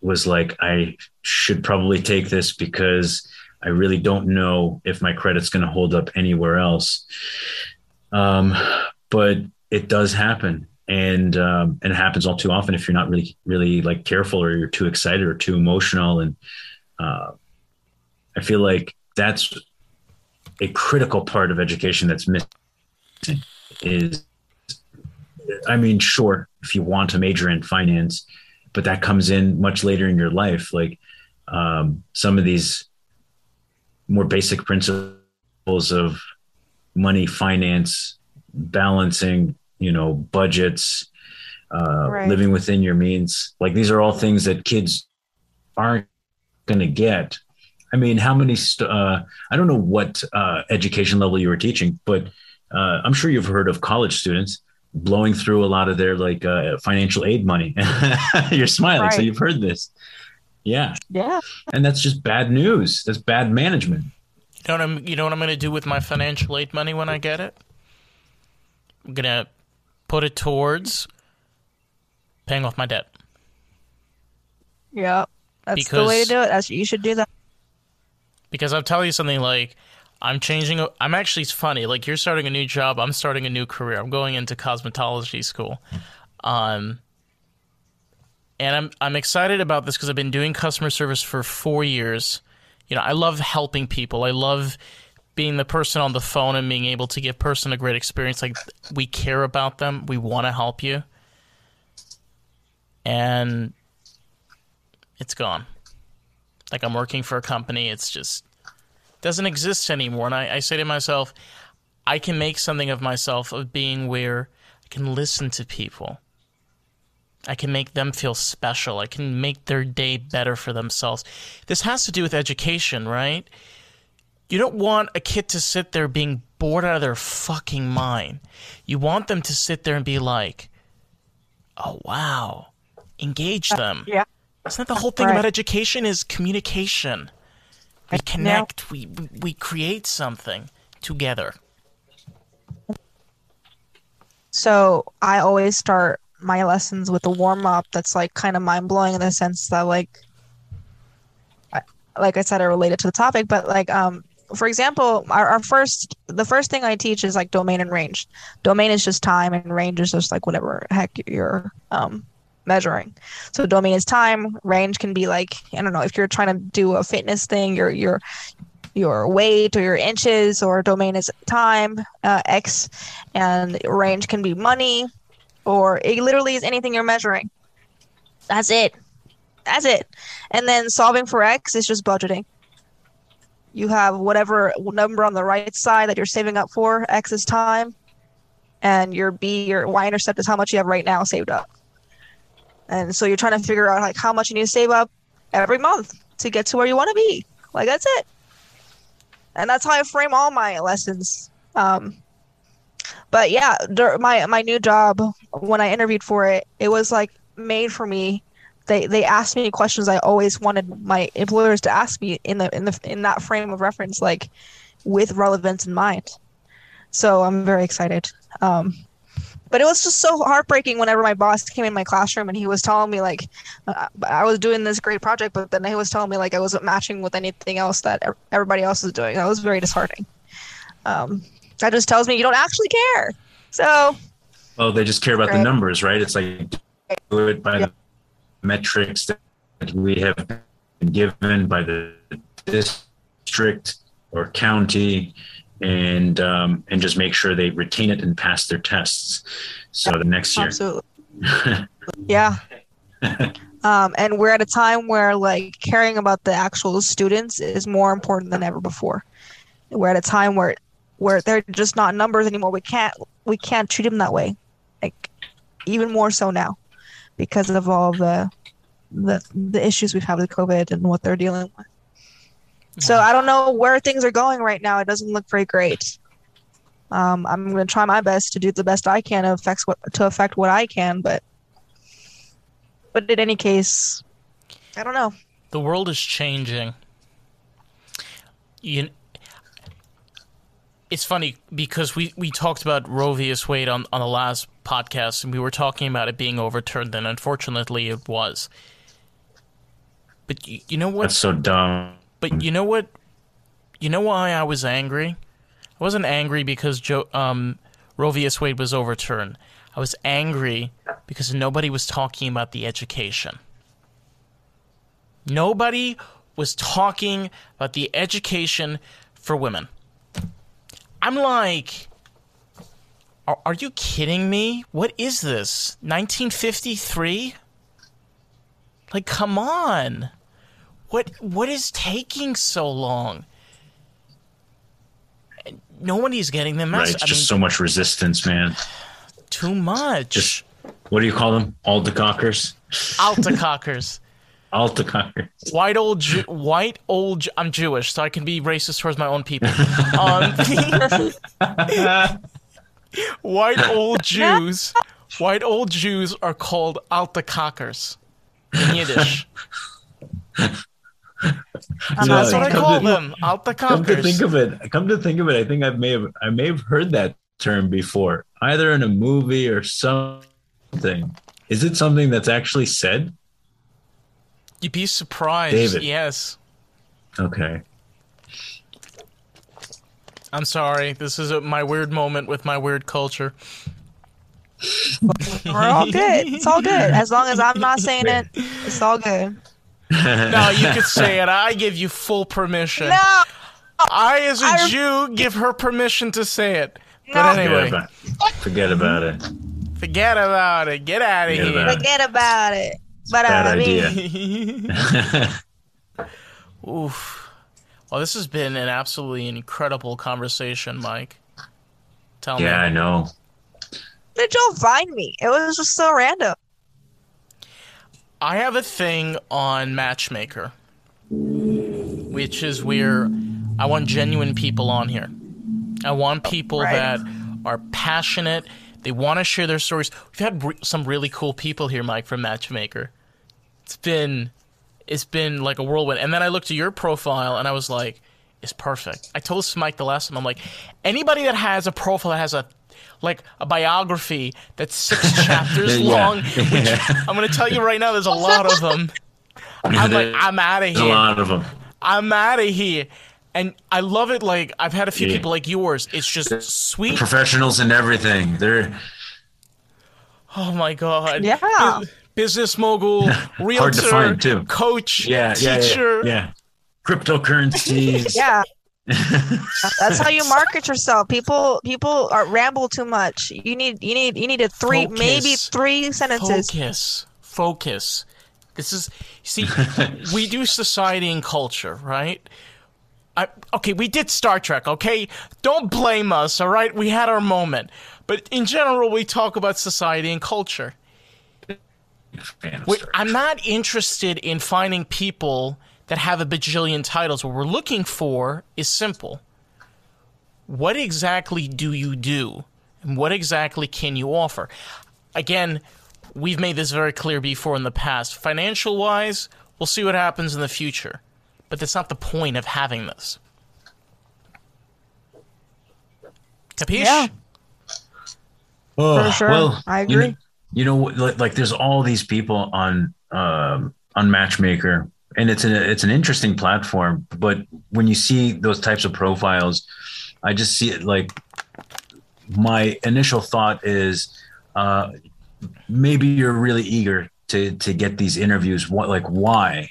was like, I should probably take this because I really don't know if my credit's going to hold up anywhere else. Um, but it does happen. And um, and it happens all too often if you're not really really like careful or you're too excited or too emotional. And uh, I feel like that's a critical part of education that's missing is i mean sure if you want to major in finance but that comes in much later in your life like um, some of these more basic principles of money finance balancing you know budgets uh, right. living within your means like these are all things that kids aren't going to get I mean, how many? St- uh, I don't know what uh, education level you were teaching, but uh, I'm sure you've heard of college students blowing through a lot of their like uh, financial aid money. You're smiling, right. so you've heard this. Yeah. Yeah. And that's just bad news. That's bad management. You know what I'm, you know what I'm going to do with my financial aid money when I get it? I'm gonna put it towards paying off my debt. Yeah, that's the way to do it. That's you should do that. Because I'll tell you something like I'm changing I'm actually it's funny like you're starting a new job I'm starting a new career. I'm going into cosmetology school. Um and I'm I'm excited about this because I've been doing customer service for 4 years. You know I love helping people. I love being the person on the phone and being able to give person a great experience. Like we care about them. We want to help you. And it's gone like I'm working for a company. It's just doesn't exist anymore. And I, I say to myself, I can make something of myself of being where I can listen to people. I can make them feel special. I can make their day better for themselves. This has to do with education, right? You don't want a kid to sit there being bored out of their fucking mind. You want them to sit there and be like, oh, wow. Engage them. Yeah. Isn't that the whole thing Right. about education is communication? We connect, we, we we create something together. So I always start my lessons with a warm up that's like kind of mind blowing in the sense that like, like I said, I related to the topic, but like um, for example, our, our first the first thing I teach is like domain and range. Domain is just time, and range is just like whatever heck you're um measuring. So domain is time. Range can be like I don't know if you're trying to do a fitness thing, your your your weight or your inches, or domain is time uh, x, and range can be money, or it literally is anything you're measuring. That's it. That's it. And then solving for x is just budgeting. You have whatever number on the right side that you're saving up for. X is time, and your b your y intercept is how much you have right now saved up. And so you're trying to figure out like how much you need to save up every month to get to where you want to be. Like that's it. And that's how I frame all my lessons. Um, but yeah, my my new job when I interviewed for it, it was like made for me. They they asked me questions I always wanted my employers to ask me in the in the in that frame of reference, like with relevance in mind. So I'm very excited. Um, but it was just so heartbreaking whenever my boss came in my classroom and he was telling me like uh, I was doing this great project, but then he was telling me like I wasn't matching with anything else that everybody else was doing. That was very disheartening. Um, that just tells me you don't actually care. So Oh, they just care about the numbers, right? It's like do it by the metrics that we have been given by the district or county, and um, and just make sure they retain it and pass their tests. So the next year, absolutely, yeah. Um, and we're at a time where like caring about the actual students is more important than ever before. We're at a time where where they're just not numbers anymore. We can't we can't treat them that way. Like even more so now because of all the the the issues we've had with COVID and what they're dealing with. So I don't know where things are going right now. It doesn't look very great. Um, I'm going to try my best to do the best I can to affect what to affect what I can, but but in any case, I don't know. The world is changing. You, it's funny because we, we talked about Roe v. Wade on, on the last podcast, and we were talking about it being overturned, and unfortunately, it was. But you, you know what? that's so dumb. But you know what? You know why I was angry? I wasn't angry because Joe, um, Roe v. Wade was overturned. I was angry because nobody was talking about the education. Nobody was talking about the education for women. I'm like, are, are you kidding me? What is this? 1953? Like, come on. What what is taking so long? Nobody's getting the Right? message. It's I just mean, so much resistance, man. too much. Just what do you call them? Altacockers? Altacockers. Altacockers. white old Jew, white old Ju- I'm Jewish, so I can be racist towards my own people. Um, white old Jews, white old Jews are called Altacockers in Yiddish. I'm That's not what I saying- come call to- them, Come to think of it, come to think of it, I think I may have I may have heard that term before, either in a movie or something. Is it something that's actually said? You'd be surprised. David. Yes. Okay. I'm sorry. This is a, my weird moment with my weird culture. We're all good. It's all good. As long as I'm not saying it, it's all good. No, you could say it. I give you full permission. No, I, as a I- Jew, give her permission to say it. No. But Forget anyway, about, forget about it. forget about it. Get out of Forget here. about forget about it. But Bad uh, I mean, idea. Oof. Well, this has been an absolutely incredible conversation, Mike. Tell me. yeah, I know. Did y'all find me? It was just so random. I have a thing on Matchmaker, which is where I want genuine people on here. I want people Right. that are passionate. They want to share their stories. We've had re- some really cool people here, Mike, from Matchmaker. It's been, it's been like a whirlwind. And then I looked at your profile and I was like, "It's perfect." I told this to Mike the last time. I'm like, anybody that has a profile that has a like a biography that's six chapters Yeah. long, which I'm going to tell you right now, there's a lot of them. I'm like, I'm out of There's a lot of them. I'm out of here. And I love it. Like I've had a few Yeah. people like yours. It's just sweet. Professionals and everything. They're Oh my god. Yeah. Bu- business mogul, realtor, to find, too. coach, yeah, yeah, yeah, yeah. Cryptocurrencies. Yeah, that's how you market yourself. People, people are ramble too much. You need, you need, you need a three, Focus. maybe three sentences. Focus. Focus. This is see, we do society and culture, right? I, okay, we did Star Trek, okay? Don't blame us, all right? We had our moment. But in general, we talk about society and culture. Fan Wait, I'm not interested in finding people that have a bajillion titles. What we're looking for is simple. What exactly do you do? And what exactly can you offer? Again, we've made this very clear before in the past. Financial wise, we'll see what happens in the future. But that's not the point of having this. Capiche? Yeah. Oh, For sure. Well, I you agree. know- You know, like, like there's all these people on um, on Matchmaker, and it's an it's an interesting platform. But when you see those types of profiles, I just see it like my initial thought is uh, maybe you're really eager to to get these interviews. What like why?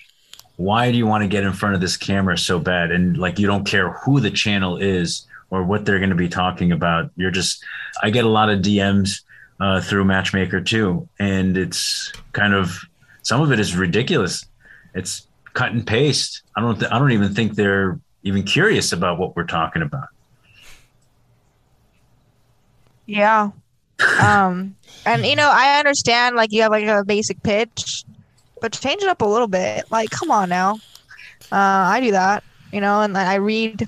Why do you want to get in front of this camera so bad? And like you don't care who the channel is or what they're going to be talking about. You're just I get a lot of DMs uh, through Matchmaker too, and it's kind of some of it is ridiculous. It's cut and paste. I don't th- I don't even think they're even curious about what we're talking about. Yeah. Um, and you know, I understand like you have like a basic pitch, but change it up a little bit. Like, come on now. Uh, I do that, you know, and I read,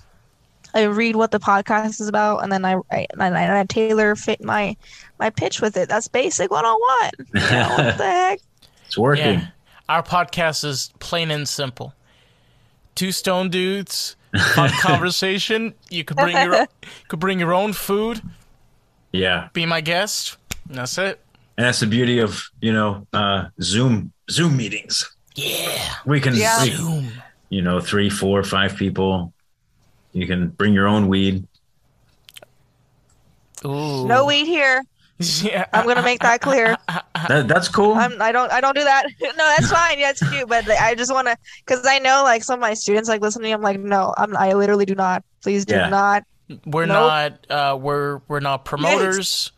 I read what the podcast is about, and then I, I and I, I tailor fit my my pitch with it. That's basic one on one. What the heck? It's working. Yeah. Our podcast is plain and simple. Two stone dudes, fun conversation. You could bring your could bring your own food. Yeah. Be my guest. And that's it. And that's the beauty of, you know, uh, Zoom Zoom meetings. Yeah. We can, Yeah. we- Zoom. you know, three, four, five people. You can bring your own weed. Ooh. No weed here. Yeah. I'm gonna make that clear. That, that's cool. I'm, I don't I don't do that. no, that's fine. Yeah, it's cute, but I just want to because I know like some of my students like listen to me. I'm like, no, I'm I literally do not. Please do Yeah. not. We're Nope. not uh we're we're not promoters.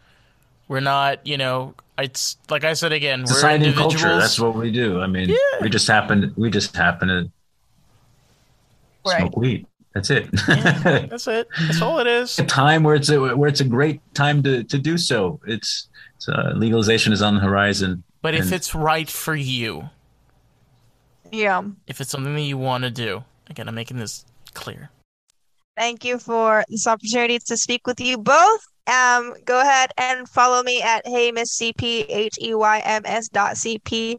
We're not, you know, it's like I said again, Society we're and individuals. culture. That's what we do. I mean, we just happen we just happen to Right. smoke weed. That's it. Yeah, that's it. That's all it is. a time where it's a where it's a great time to to do so. It's, it's uh, legalization is on the horizon. But if it's right for you, Yeah. if it's something that you want to do, again, I'm making this clear. Thank you for this opportunity to speak with you both. Um, go ahead and follow me at Hey Miss CP H E Y M S dot CP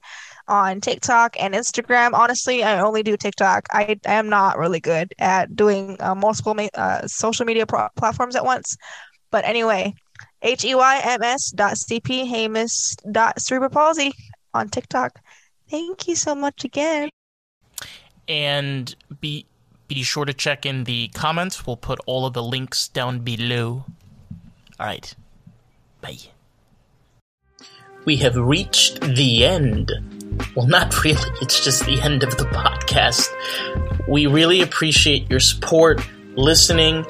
on TikTok and Instagram. Honestly, I only do TikTok. I, I am not really good at doing uh, multiple ma- uh, social media pro- platforms at once. But anyway, H E Y M S dot C P Hamus dot cerebral palsy on TikTok. Thank you so much again. And be be sure to check in the comments. We'll put all of the links down below. All right. Bye. We have reached the end. Well, not really. It's just the end of the podcast. We really appreciate your support, listening,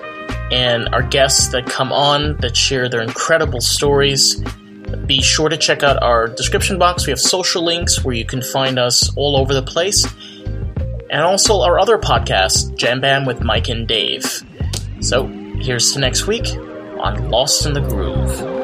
and our guests that come on that share their incredible stories. Be sure to check out our description box. We have social links where you can find us all over the place. And also our other podcast, Jam Bam with Mike and Dave. So here's to next week on Lost in the Groove.